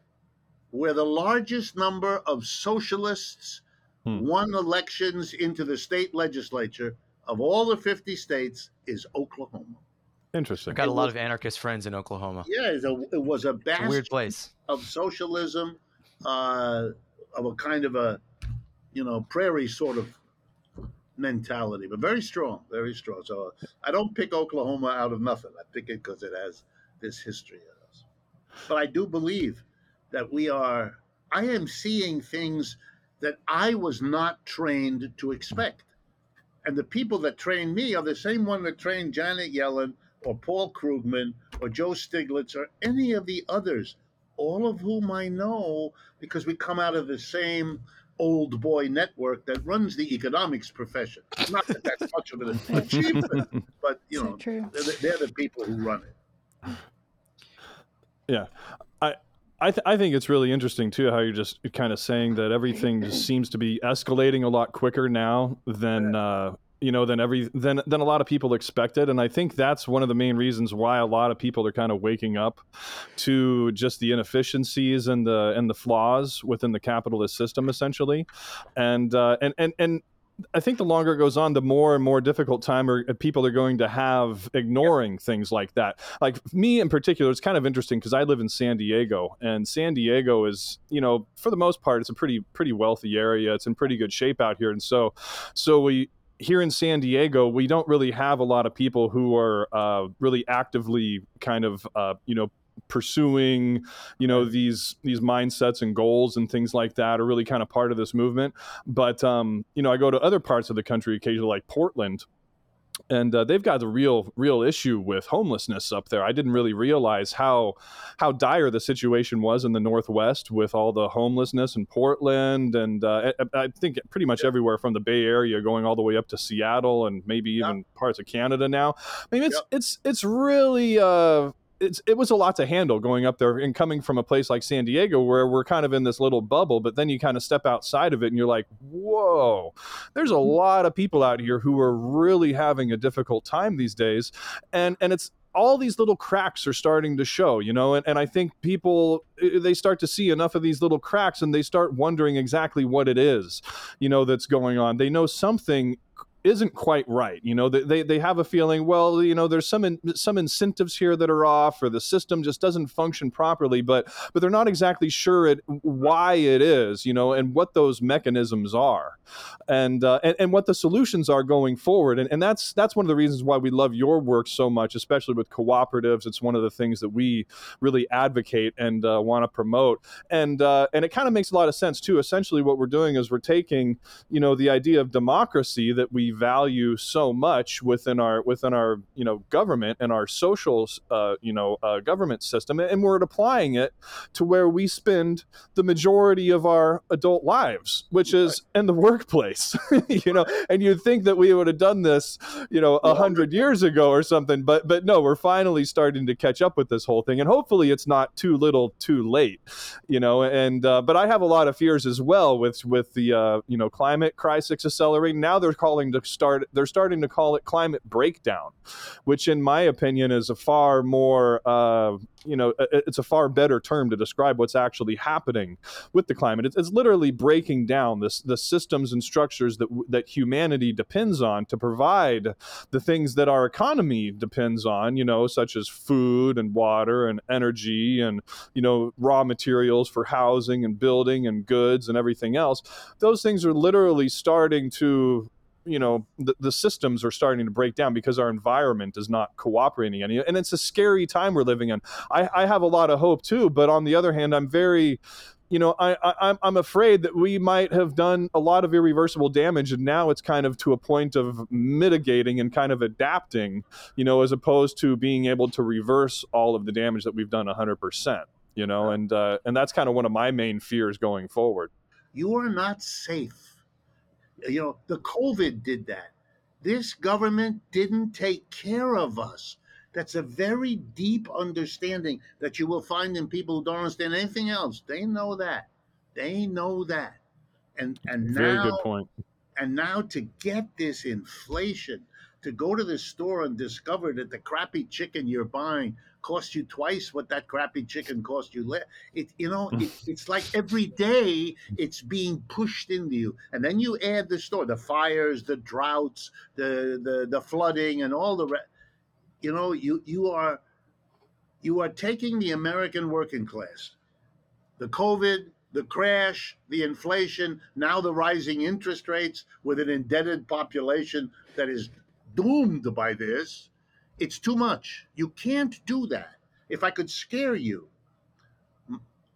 where the largest number of socialists hmm. won elections into the state legislature of all the 50 states is Oklahoma. Interesting. I've got a lot of anarchist friends in Oklahoma. Yeah, it, a, it was a, a weird place of socialism, uh, of a kind of a, you know, prairie sort of mentality, but very strong, very strong. So I don't pick Oklahoma out of nothing. I pick it because it has this history. Of us. But I do believe that we are, I am seeing things that I was not trained to expect. And the people that train me are the same one that trained Janet Yellen or Paul Krugman or Joe Stiglitz or any of the others, all of whom I know because we come out of the same old boy network that runs the economics profession. Not that that's [laughs] much of an achievement, but you know, they're, they're the people who run it. Yeah, I I, th- I think it's really interesting too how you're just kind of saying that everything just seems to be escalating a lot quicker now than uh, you know than every than than a lot of people expected and i think that's one of the main reasons why a lot of people are kind of waking up to just the inefficiencies and the and the flaws within the capitalist system essentially. And uh, and and and I think the longer it goes on, the more and more difficult time are, uh, people are going to have ignoring yep. things like that. Like me in particular, it's kind of interesting because I live in San Diego, and San Diego is, you know, for the most part, it's a pretty pretty wealthy area. It's in pretty good shape out here, and so so we here in San Diego, we don't really have a lot of people who are uh, really actively kind of, uh, you know, pursuing you know these these mindsets and goals and things like that are really kind of part of this movement but um you know i go to other parts of the country occasionally like portland and uh, they've got the real real issue with homelessness up there. I didn't really realize how how dire the situation was in the Northwest with all the homelessness in Portland, and uh, I, I, think pretty much everywhere from the Bay Area going all the way up to Seattle and maybe even parts of Canada now. I mean, it's yep. it's it's really. Uh, it was a lot to handle going up there and coming from a place like San Diego where we're kind of in this little bubble, but then you kind of step outside of it and you're like, whoa, there's a mm-hmm. lot of people out here who are really having a difficult time these days, and and it's all these little cracks are starting to show, you know, and, and I think people they start to see enough of these little cracks and they start wondering exactly what it is, you know, that's going on. They know something isn't quite right. You know, they, they have a feeling, well, you know, there's some in, some incentives here that are off, or the system just doesn't function properly. But but they're not exactly sure it why it is, you know, and what those mechanisms are, and uh, and, and what the solutions are going forward. And and that's that's one of the reasons why we love your work so much, especially with cooperatives. It's one of the things that we really advocate and uh, want to promote. And uh, and it kind of makes a lot of sense too. Essentially, what we're doing is we're taking, you know, the idea of democracy that we value so much within our within our you know government and our social uh, you know uh, government system, and we're applying it to where we spend the majority of our adult lives, which is in the workplace. [laughs] you know, and you'd think that we would have done this, you know, a hundred years ago or something, but but no, we're finally starting to catch up with this whole thing, and hopefully it's not too little, too late. You know, and uh, but I have a lot of fears as well with with the uh, you know climate crisis accelerating. Now they're calling to start they're starting to call it climate breakdown, which in my opinion is a far more uh, you know it's a far better term to describe what's actually happening with the climate. It's, it's literally breaking down this the systems and structures that that humanity depends on to provide the things that our economy depends on. You know, such as food and water and energy and you know raw materials for housing and building and goods and everything else. Those things are literally starting to you know the, the systems are starting to break down because our environment is not cooperating any and it's a scary time we're living in. I, I have a lot of hope too but on the other hand i'm very you know I, I i'm afraid that we might have done a lot of irreversible damage and now it's kind of to a point of mitigating and kind of adapting you know as opposed to being able to reverse all of the damage that we've done 100% you know and uh, and that's kind of one of my main fears going forward. You are not safe you know, the COVID did that. This government didn't take care of us. That's a very deep understanding that you will find in people who don't understand anything else. They know that. They know that. And and very now, good point. And now to get this inflation, to go to the store and discover that the crappy chicken you're buying cost you twice what that crappy chicken cost you. It you know hmm. it, it's like every day it's being pushed into you, and then you add the store, the fires, the droughts, the the the flooding, and all the rest. You know you you are you are taking the American working class, the COVID, the crash, the inflation, now the rising interest rates with an indebted population that is doomed by this it's too much. You can't do that. If I could scare you,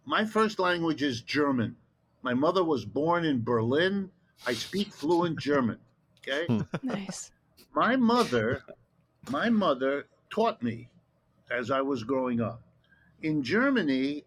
my first language is German. My mother was born in Berlin. I speak fluent German. Okay. Hmm. [laughs] Nice. My mother, my mother taught me as I was growing up. In Germany,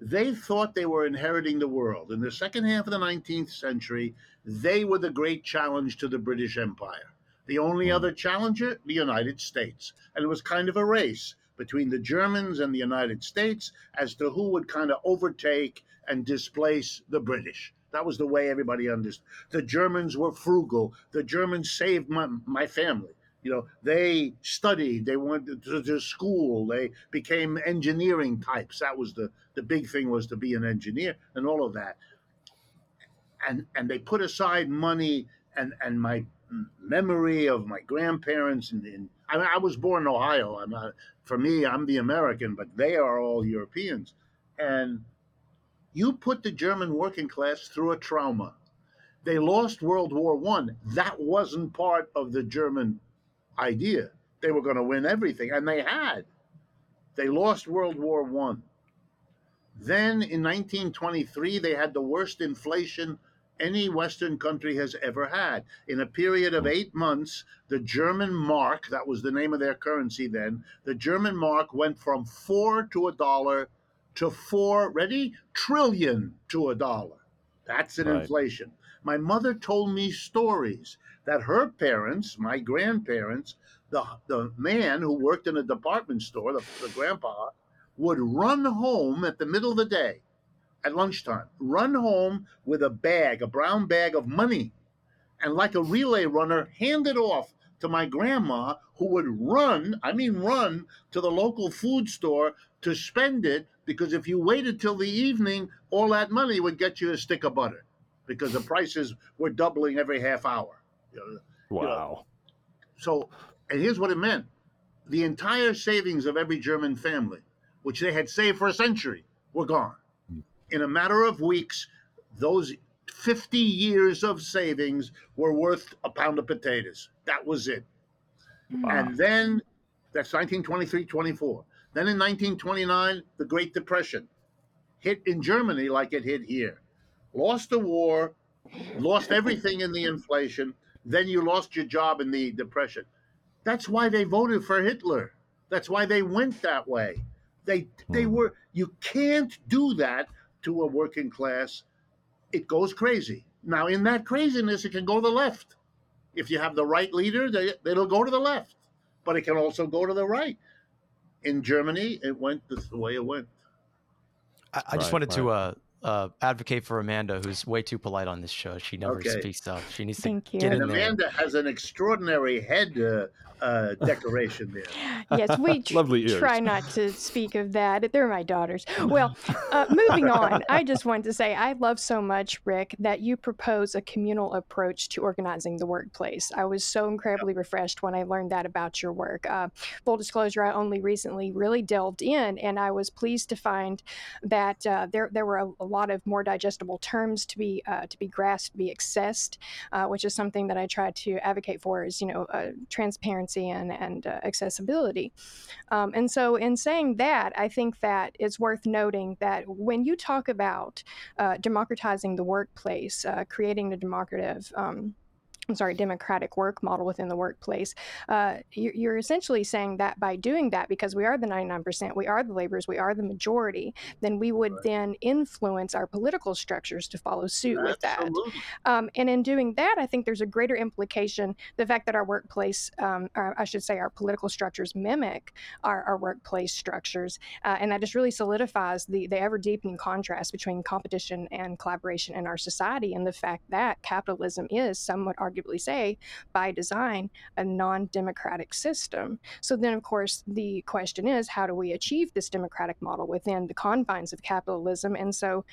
they thought they were inheriting the world. In the second half of the 19th century, they were the great challenge to the British Empire. The only hmm. other challenger, the United States. And it was kind of a race between the Germans and the United States as to who would kind of overtake and displace the British. That was the way everybody understood. The Germans were frugal. The Germans saved my, my family. You know, they studied, they went to, to school, they became engineering types. That was the, the big thing was to be an engineer and all of that. And and they put aside money and, and my memory of my grandparents and, and I, I was born in Ohio. I'm not, for me, I'm the American, but they are all Europeans. And you put the German working class through a trauma. They lost World War One. That wasn't part of the German idea. They were going to win everything, and they had. They lost World War One. Then in 1923, they had the worst inflation any Western country has ever had. In a period of eight months, the German mark, that was the name of their currency then, the German mark went from four to a dollar to four, ready? Trillion to a dollar. That's an right. inflation. My mother told me stories that her parents, my grandparents, the, the man who worked in a department store, the, the grandpa, would run home at the middle of the day at lunchtime, run home with a bag, a brown bag of money, and like a relay runner, hand it off to my grandma, who would run, I mean, run to the local food store to spend it because if you waited till the evening, all that money would get you a stick of butter because the prices were doubling every half hour. Wow. You know. So, and here's what it meant the entire savings of every German family, which they had saved for a century, were gone in a matter of weeks, those 50 years of savings were worth a pound of potatoes. That was it. Wow. And then that's 1923 24. Then in 1929, the Great Depression hit in Germany like it hit here. Lost the war, lost everything in the inflation, then you lost your job in the Depression. That's why they voted for Hitler. That's why they went that way. They they hmm. were you can't do that to a working class, it goes crazy. Now, in that craziness, it can go to the left. If you have the right leader, they, it'll go to the left, but it can also go to the right. In Germany, it went the way it went. I, I just right, wanted right. to uh, uh, advocate for Amanda, who's way too polite on this show. She never Okay. speaks up. She needs Thank to you. get And in there. Amanda has an extraordinary head uh, uh, decoration there. [laughs] yes, we [laughs] tr- Lovely ears. try not to speak of that. They're my daughters. [laughs] Well, uh, moving on, I just wanted to say I love so much, Rick, that you propose a communal approach to organizing the workplace. I was so incredibly refreshed when I learned that about your work. Uh, full disclosure, I only recently really delved in, and I was pleased to find that uh, there there were a, a lot of more digestible terms to be uh, to be grasped, be accessed, uh, which is something that I try to advocate for. Is you know uh, transparency and and accessibility. Um, and so, in saying that, I think that it's worth noting that when you talk about democratizing the workplace, creating a democrative um, I'm sorry, democratic work model within the workplace. Uh, you're, you're essentially saying that by doing that, because we are the 99%, we are the laborers, we are the majority, then we would then influence our political structures to follow suit with that. Absolutely. Um, and in doing that, I think there's a greater implication the fact that our workplace, um, or I should say, our political structures mimic our, our workplace structures. Uh, and that just really solidifies the, the ever deepening contrast between competition and collaboration in our society and the fact that capitalism is, somewhat would arguably say, by design, a non democratic system. So then, of course, the question is how do we achieve this democratic model within the confines of capitalism? And so,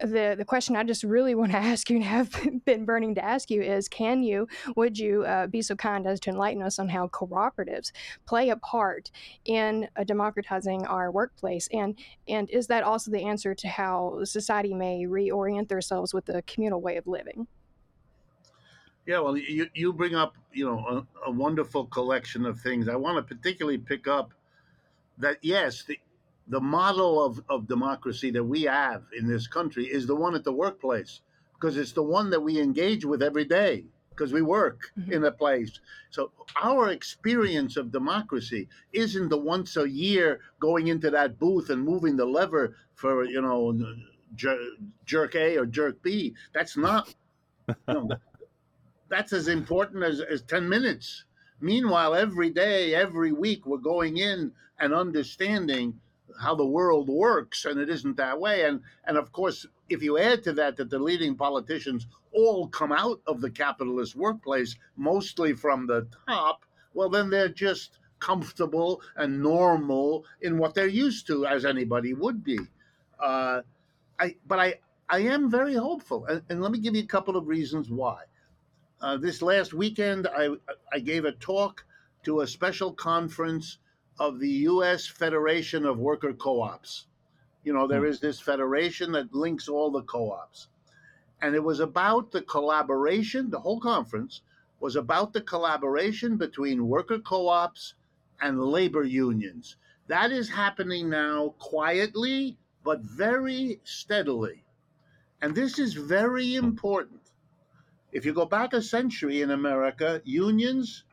the the question I just really [laughs] want to ask you and have been burning to ask you is can you would you uh, be so kind as to enlighten us on how cooperatives play a part in uh, democratizing our workplace and and is that also the answer to how society may reorient themselves with a communal way of living Yeah, well, you, you bring up, you know, a, a wonderful collection of things. I want to particularly pick up that, yes, the, the model of, of democracy that we have in this country is the one at the workplace because it's the one that we engage with every day because we work Mhm. in a place. So our experience of democracy isn't the once a year going into that booth and moving the lever for, you know, jer- jerk A or jerk B. That's not, know, [laughs] that's as important as, as 10 minutes. Meanwhile, every day, every week, we're going in and understanding how the world works, and it isn't that way. And and of course, if you add to that that the leading politicians all come out of the capitalist workplace, mostly from the top, well, then they're just comfortable and normal in what they're used to, as anybody would be. Uh, I but I I am very hopeful, and, and let me give you a couple of reasons why. Uh, this last weekend, I, I gave a talk to a special conference of the U.S. Federation of Worker Co-ops. You know, there is this federation that links all the co-ops, and it was about the collaboration. The whole conference was about the collaboration between worker co-ops and labor unions. That is happening now quietly, but very steadily, and this is very important if you go back a century in America, unions,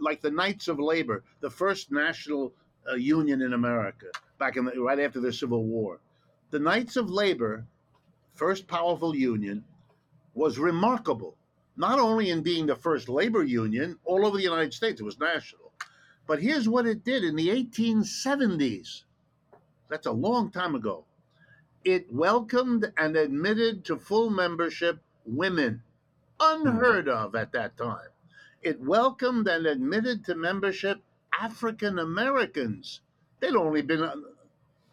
like the Knights of Labor, the first national uh, union in America, back in the, right after the Civil War, the Knights of Labor, first powerful union, was remarkable. Not only in being the first labor union all over the United States, it was national, but here's what it did in the 1870s. That's a long time ago. It welcomed and admitted to full membership women unheard of at that time. It welcomed and admitted to membership African Americans. They'd only been uh,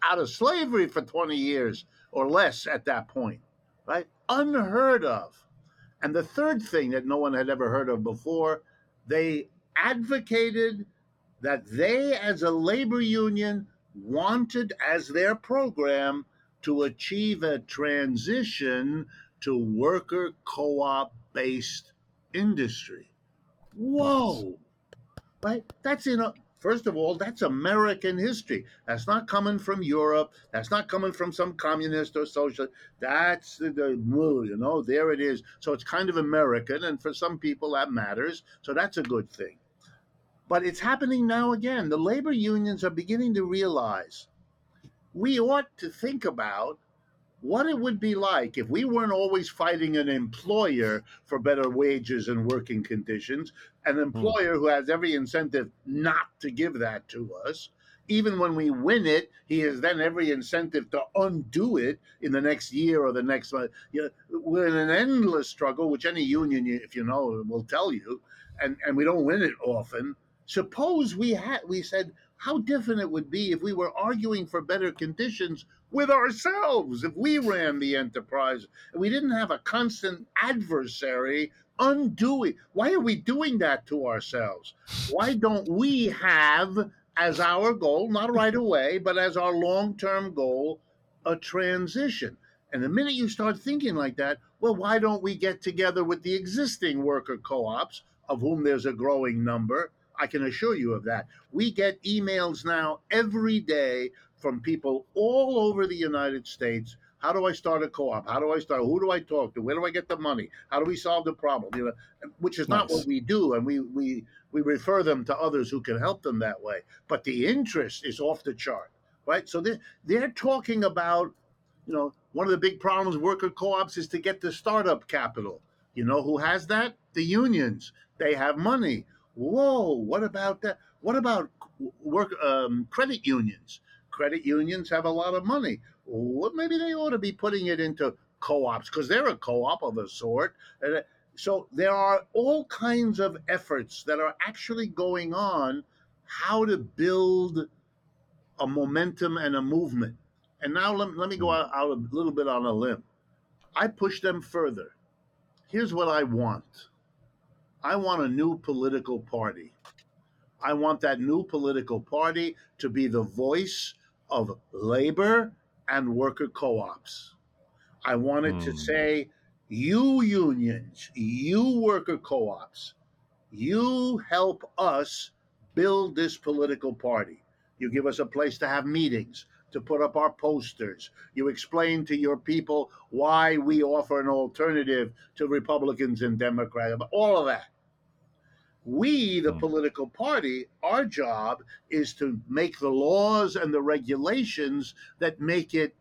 out of slavery for 20 years or less at that point, right? Unheard of. And the third thing that no one had ever heard of before, they advocated that they, as a labor union, wanted as their program to achieve a transition to worker co op based industry. Whoa! Right? That's in a, first of all, that's American history. That's not coming from Europe. That's not coming from some communist or social. That's the, the you know, there it is. So it's kind of American, and for some people that matters. So that's a good thing. But it's happening now again. The labor unions are beginning to realize we ought to think about what it would be like if we weren't always fighting an employer for better wages and working conditions, an hmm. employer who has every incentive not to give that to us. even when we win it, he has then every incentive to undo it in the next year or the next month. You know, we're in an endless struggle, which any union, if you know, will tell you, and, and we don't win it often. Suppose we had we said how different it would be if we were arguing for better conditions with ourselves, if we ran the enterprise and we didn't have a constant adversary undoing. Why are we doing that to ourselves? Why don't we have as our goal, not right away, but as our long term goal, a transition? And the minute you start thinking like that, well, why don't we get together with the existing worker co ops, of whom there's a growing number? I can assure you of that. We get emails now every day from people all over the United States. How do I start a co-op? How do I start? Who do I talk to? Where do I get the money? How do we solve the problem? You know, which is not Nice. what we do, and we we we refer them to others who can help them that way. But the interest is off the chart, right? So they they're talking about, you know, one of the big problems worker co-ops is to get the startup capital. You know who has that? The unions. They have money. Whoa! What about that? What about work um, credit unions? Credit unions have a lot of money. Well, maybe they ought to be putting it into co-ops because they're a co-op of a sort. And, uh, So there are all kinds of efforts that are actually going on how to build a momentum and a movement. And now let, let me go out, out a little bit on a limb. I push them further. Here's what I want I want a new political party. I want that new political party to be the voice of labor and worker co ops. I want it to Hmm. say, you unions, you worker co ops, you help us build this political party. You give us a place to have meetings, to put up our posters. You explain to your people why we offer an alternative to Republicans and Democrats, all of that. We, the Hmm. political party, our job is to make the laws and the regulations that make it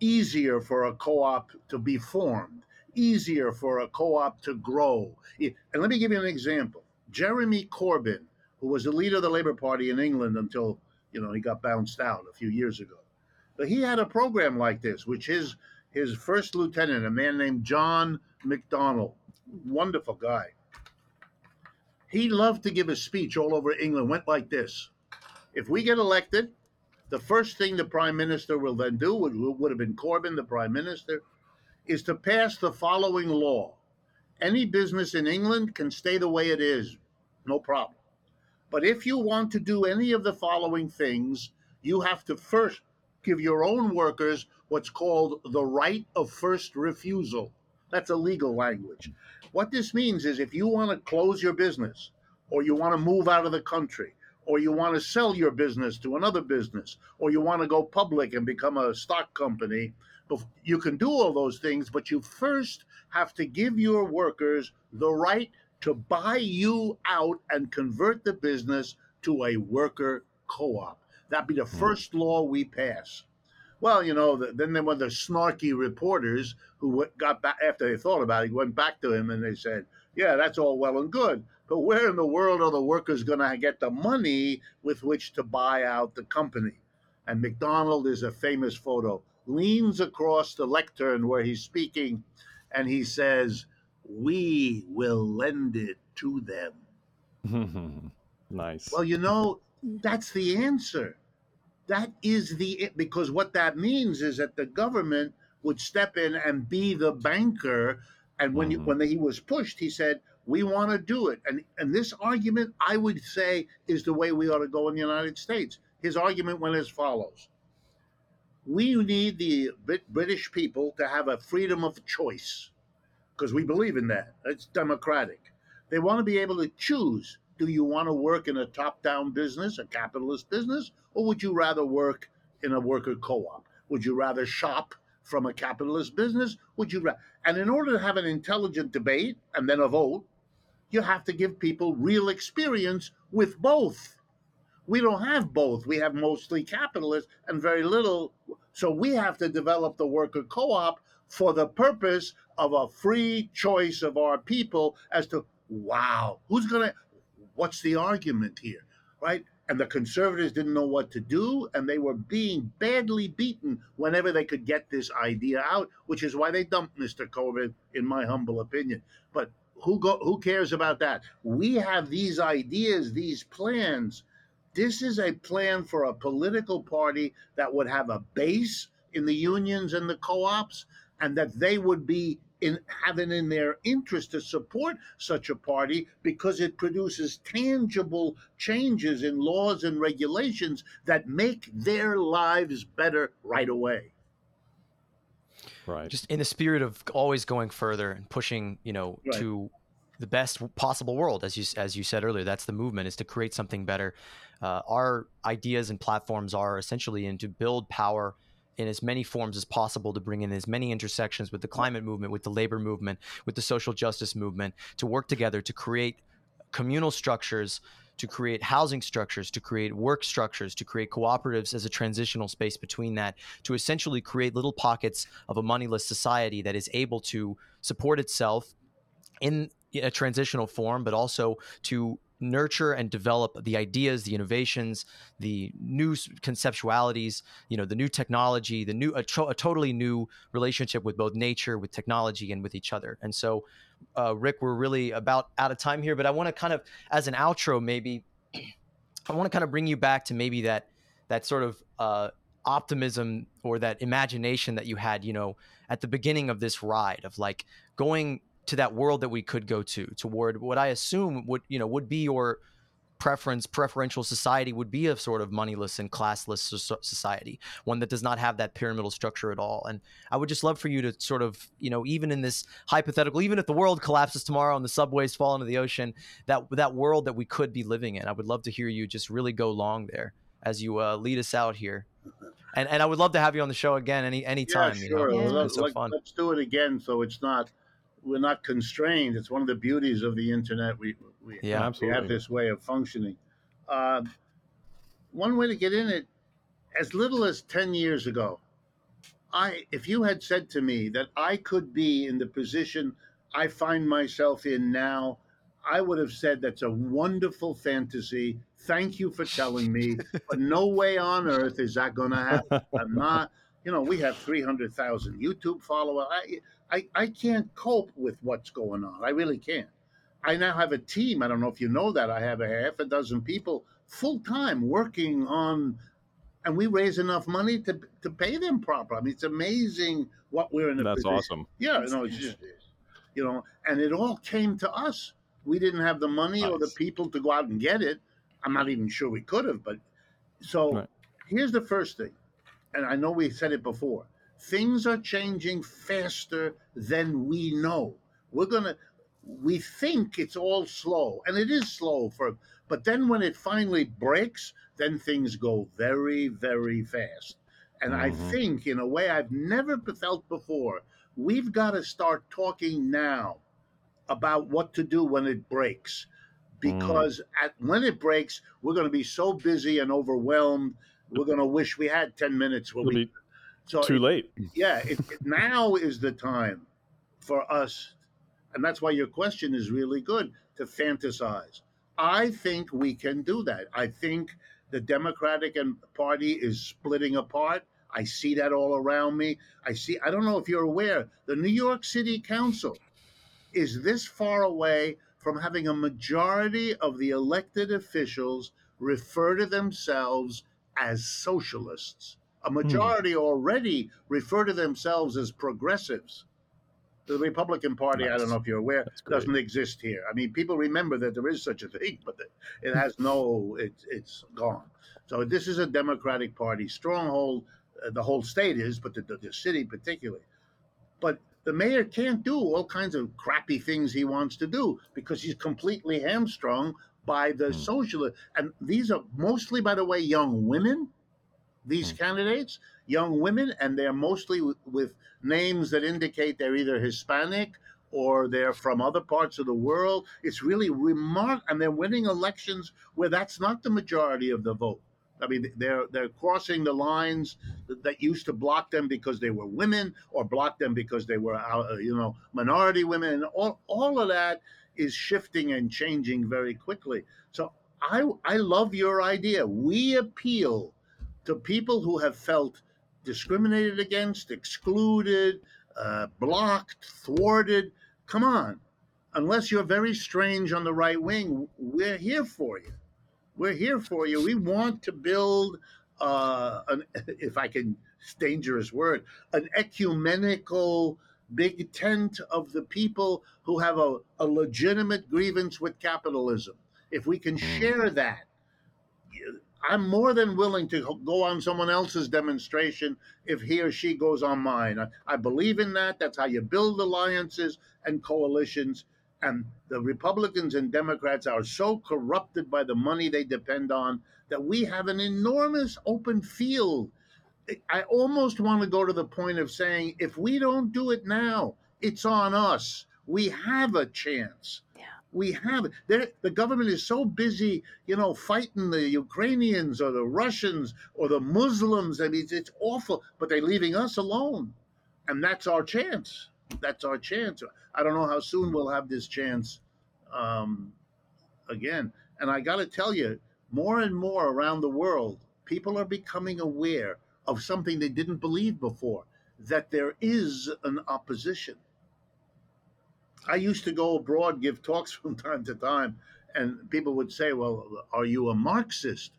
easier for a co op to be formed, easier for a co op to grow. And let me give you an example. Jeremy Corbyn, who was the leader of the Labour Party in England until you know he got bounced out a few years ago, but he had a program like this, which his his first lieutenant, a man named John McDonnell, wonderful guy. He loved to give a speech all over England. Went like this: If we get elected, the first thing the prime minister will then do would, would have been Corbyn, the prime minister, is to pass the following law: any business in England can stay the way it is, no problem. But if you want to do any of the following things, you have to first give your own workers what's called the right of first refusal. That's a legal language. What this means is if you want to close your business, or you want to move out of the country, or you want to sell your business to another business, or you want to go public and become a stock company, you can do all those things, but you first have to give your workers the right to buy you out and convert the business to a worker co op. That'd be the hmm. first law we pass. Well, you know, the, then there were the snarky reporters who got back after they thought about it, went back to him and they said, "Yeah, that's all well and good, but where in the world are the workers going to get the money with which to buy out the company?" And McDonnell is a famous photo, leans across the lectern where he's speaking, and he says, "We will lend it to them." [laughs] nice. Well, you know, that's the answer. That is the because what that means is that the government would step in and be the banker. And when you, Mhm. when he was pushed, he said, "We want to do it." And and this argument, I would say, is the way we ought to go in the United States. His argument went as follows: We need the British people to have a freedom of choice because we believe in that. It's democratic. They want to be able to choose do you want to work in a top down business, a capitalist business, or would you rather work in a worker co op? Would you rather shop from a capitalist business? Would you and in order to have an intelligent debate and then a vote, you have to give people real experience with both. We don't have both. We have mostly capitalist and very little. So we have to develop the worker co op for the purpose of a free choice of our people as to, wow, who's going to, what's the argument here, right? and the conservatives didn't know what to do and they were being badly beaten whenever they could get this idea out which is why they dumped mr Corbyn in my humble opinion. But who go who cares about that? We have these ideas these plans. This is a plan for a political party that would have a base in the unions and the co-ops and that they would be in having in their interest to support such a party because it produces tangible changes in laws and regulations that make their lives better right away. Right. Just in the spirit of always going further and pushing, you know, Right. to the best possible world, as you as you said earlier, that's the movement is to create something better. Uh, our ideas and platforms are essentially in to build power in as many forms as possible to bring in as many intersections with the climate movement, with the labor movement, with the social justice movement, to work together to create communal structures, to create housing structures, to create work structures, to create cooperatives as a transitional space between that, to essentially create little pockets of a moneyless society that is able to support itself in a transitional form, but also to nurture and develop the ideas, the innovations, the new conceptualities, you know, the new technology, the new a, to- a totally new relationship with both nature, with technology, and with each other. And so, uh, Rick, we're really about out of time here, but I want to kind of, as an outro, maybe, I want to kind of bring you back to maybe that that sort of uh, optimism or that imagination that you had, you know, at the beginning of this ride of like going to that world that we could go to toward what I assume would you know would be your preference preferential society would be a sort of moneyless and classless society one that does not have that pyramidal structure at all. And i would just love for you to sort of you know even in this hypothetical even if the world collapses tomorrow and the subways fall into the ocean that that world that we could be living in. I would love to hear you just really go long there as you uh, lead us out here. And and i would love to have you on the show again any any time yeah, you sure. know Yeah. It's been Let, so let, fun. us do it again so it's not we're not constrained. It's one of the beauties of the internet. We we, Yeah. we Absolutely. have this way of functioning. Uh, one way to get in it, as little as ten years ago, I if you had said to me that I could be in the position I find myself in now, I would have said that's a wonderful fantasy. Thank you for telling me, but no way on earth is that going to happen. I'm not. You know, we have three hundred thousand YouTube followers. I, I I can't cope with what's going on. I really can't. I now have a team. I don't know if you know that. I have a half a dozen people full time working on, and we raise enough money to to pay them proper. I mean, it's amazing what we're in. That's position. awesome. Yeah, no, it's just, you know, and it all came to us. We didn't have the money or the people to go out and get it. I'm not even sure we could have, but so Right. here's the first thing, and I know we said it before. Things are changing faster than we know. We're gonna, we think it's all slow, and it is slow for, but then when it finally breaks, then things go very, very fast. And I Mhm. think, in a way I've never felt before, we've got to start talking now about what to do when it breaks. Because at, when it breaks, we're going to be so busy and overwhelmed. We're going to wish we had 10 minutes. It'll we, be so too it- late. yeah, [laughs] it, it- now is the time for us, and that's why your question is really good to fantasize. I think we can do that. I think the Democratic and Party is splitting apart. I see that all around me. I see. I don't know if you're aware. The New York City Council is this far away from having a majority of the elected officials refer to themselves as socialists. A majority already refer to themselves as progressives. The Republican Party, I don't know if you're aware, doesn't exist here. I mean, people remember that there is such a thing, but it has no, it's it's gone. So this is a Democratic Party stronghold. Uh, the whole state is, but the, the, the city particularly. But the mayor can't do all kinds of crappy things he wants to do because he's completely hamstrung by the Hmm. socialist. And these are mostly, by the way, young women. These Hmm. candidates, young women, and they're mostly with, with names that indicate they're either Hispanic or they're from other parts of the world. It's really remark, and they're winning elections where that's not the majority of the vote. I mean, they're they're crossing the lines that, that used to block them because they were women, or block them because they were, uh, you know, minority women. And all all of that is shifting and changing very quickly. So I I love your idea. We appeal to people who have felt discriminated against, excluded, uh, blocked, thwarted. Come on, unless you're very strange on the right wing, we're here for you. We're here for you. We want to build, uh, an, [laughs] if I can, dangerous word, an ecumenical big tent of the people who have a, a legitimate grievance with capitalism. If we can hmm. share that, I'm more than willing to go on someone else's demonstration if he or she goes on mine. I, I believe in that. That's how you build alliances and coalitions. And the Republicans and Democrats are so corrupted by the money they depend on that we have an enormous open field. I almost want to go to the point of saying if we don't do it now, it's on us. We have a chance. Yeah. We have it. They're, the government is so busy, you know, fighting the Ukrainians or the Russians or the Muslims. I mean, it's, it's awful, but they're leaving us alone. And that's our chance. That's our chance. I don't know how soon we'll have this chance um, again. And I got to tell you, more and more around the world, people are becoming aware of something they didn't believe before that there is an opposition. I used to go abroad, give talks [laughs] from time to time, and people would say, Well, are you a Marxist?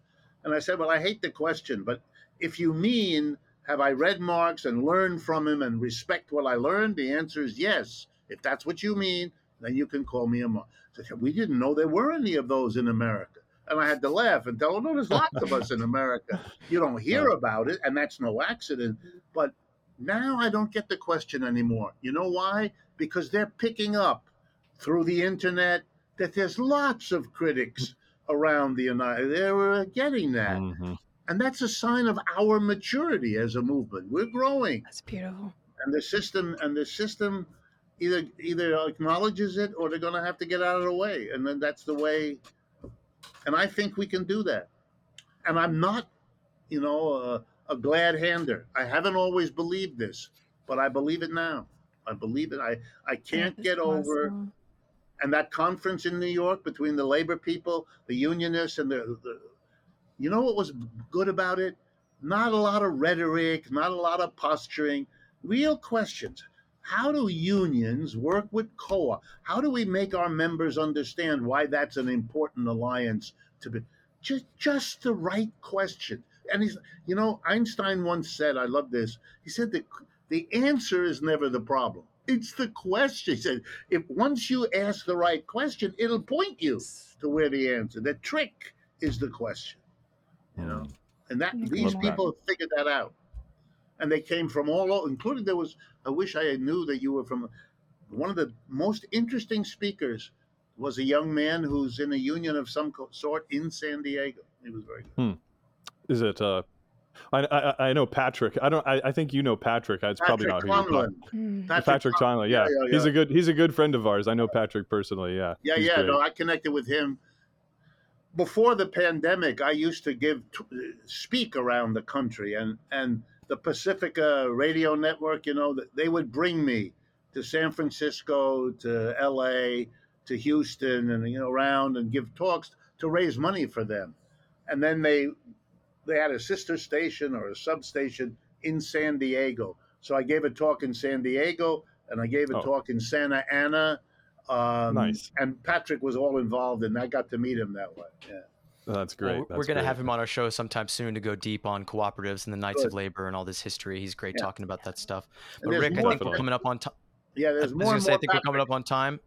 And I said, Well, I hate the question, but if you mean, have I read Marx and learned from him and respect what I learned? The answer is yes. If that's what you mean, then you can call me a Marxist. We didn't know there were any of those in America. And I had to laugh and tell them, no, there's lots of us in America. You don't hear about it, and that's no accident. But now I don't get the question anymore. You know why? Because they're picking up through the internet that there's lots of critics around the United. They're getting that. Mhm. And that's a sign of our maturity as a movement. We're growing. That's beautiful. And the system and the system either either acknowledges it or they're gonna have to get out of the way. And then that's the way and I think we can do that. And I'm not, you know, a, a glad hander. I haven't always believed this, but I believe it now. I believe it. I, I can't get over awesome. and that conference in New York between the labor people, the unionists, and the, the you know what was good about it? Not a lot of rhetoric, not a lot of posturing, real questions. How do unions work with COA? How do we make our members understand why that's an important alliance to be? Just, just the right question. And he's, you know, Einstein once said, I love this. He said that the answer is never the problem. It's the question. He said, if once you ask the right question, it'll point you to where the answer. The trick is the question. You know, and that Mm, these love that. people have figured that out, and they came from all over, including there was. I wish I knew that you were from. One of the most interesting speakers was a young man who's in a union of some sort in San Diego. He was very good. Is it? Uh, I, I I know Patrick. I don't. I, I think you know Patrick. It's probably Patrick not who you're. Conlon. Mm. Patrick, Conley. Yeah. yeah, yeah, he's a good. He's a good friend of ours. I know Patrick personally. Yeah. Yeah, He's yeah. great. No, I connected with him before the pandemic. I used to give t- speak around the country, and and the Pacifica Radio Network. You know, they would bring me to San Francisco, to L.A., to Houston, and you know, around and give talks to raise money for them. And then they they had a sister station or a substation in San Diego. So I gave a talk in San Diego, and I gave a Oh. talk in Santa Ana. Um, Nice. And Patrick was all involved, and I got to meet him that way. Yeah. That's Well, great. we're That's going to have him on our show sometime soon to go deep on cooperatives and the Knights of Labor and all this history. He's great Yeah. talking about that stuff. But Rick, I think we're coming up on time. Yeah, I there's was more gonna and say, I think we're coming up on time.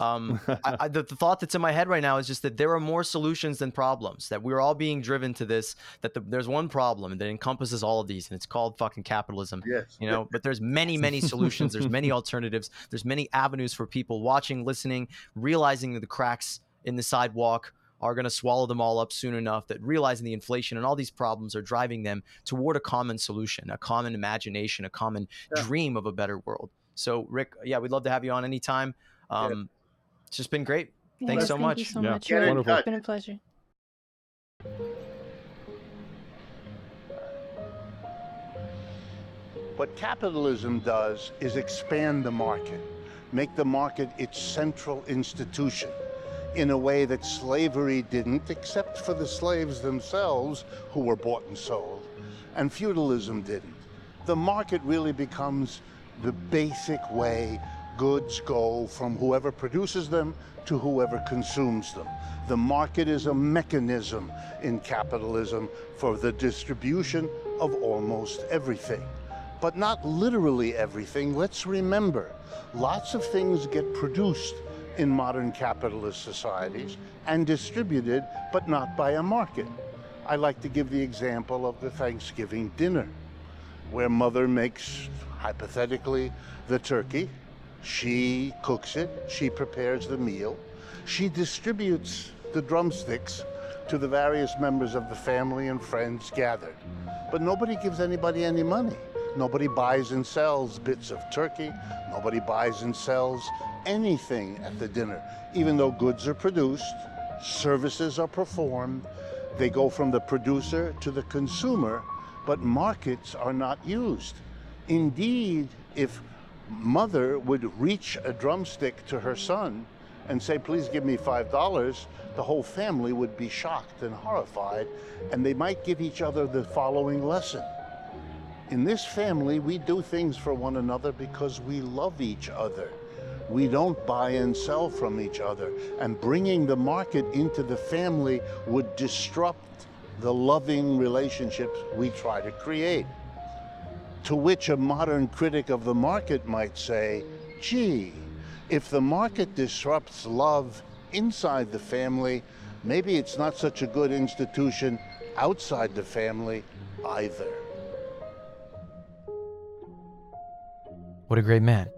Um, [laughs] I, I, the, the thought that's in my head right now is just that there are more solutions than problems. That we're all being driven to this. That the, there's one problem that encompasses all of these, and it's called fucking capitalism. Yes. You know, but there's many, [laughs] many solutions. There's many alternatives. There's many avenues for people watching, listening, realizing that the cracks in the sidewalk are going to swallow them all up soon enough. That realizing the inflation and all these problems are driving them toward a common solution, a common imagination, a common Yeah. dream of a better world. So, Rick, yeah, we'd love to have you on anytime. Um, It's just been great. Thanks Yes, so thank much. You so Yeah. much. Get in Rick. It's been a pleasure. What capitalism does is expand the market, make the market its central institution. In a way that slavery didn't, except for the slaves themselves who were bought and sold, and feudalism didn't. The market really becomes the basic way goods go from whoever produces them to whoever consumes them. The market is a mechanism in capitalism for the distribution of almost everything. But not literally everything. Let's remember, lots of things get produced in modern capitalist societies and distributed, but not by a market. I like to give the example of the Thanksgiving dinner, where mother makes, hypothetically, the turkey. She cooks it, she prepares the meal, she distributes the drumsticks to the various members of the family and friends gathered. But nobody gives anybody any money. Nobody buys and sells bits of turkey. Nobody buys and sells anything at the dinner, even though goods are produced, services are performed, they go from the producer to the consumer, but markets are not used. Indeed, if mother would reach a drumstick to her son and say, please give me $5, the whole family would be shocked and horrified, and they might give each other the following lesson. In this family, we do things for one another because we love each other. We don't buy and sell from each other. And bringing the market into the family would disrupt the loving relationships we try to create. To which a modern critic of the market might say, gee, if the market disrupts love inside the family, maybe it's not such a good institution outside the family either. What a great man.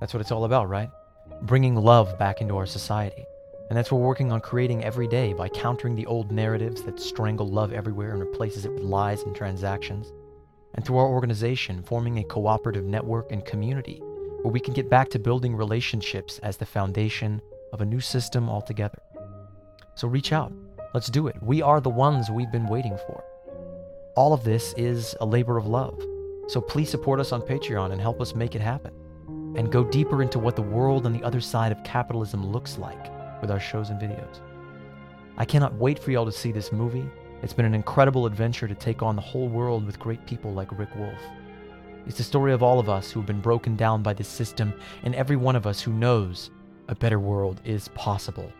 That's what it's all about, right? Bringing love back into our society. And that's what we're working on creating every day by countering the old narratives that strangle love everywhere and replaces it with lies and transactions. And through our organization, forming a cooperative network and community where we can get back to building relationships as the foundation of a new system altogether. So reach out. Let's do it. We are the ones we've been waiting for. All of this is a labor of love. So please support us on Patreon and help us make it happen. And go deeper into what the world on the other side of capitalism looks like with our shows and videos. I cannot wait for y'all to see this movie. It's been an incredible adventure to take on the whole world with great people like Rick Wolff. It's the story of all of us who have been broken down by this system and every one of us who knows a better world is possible.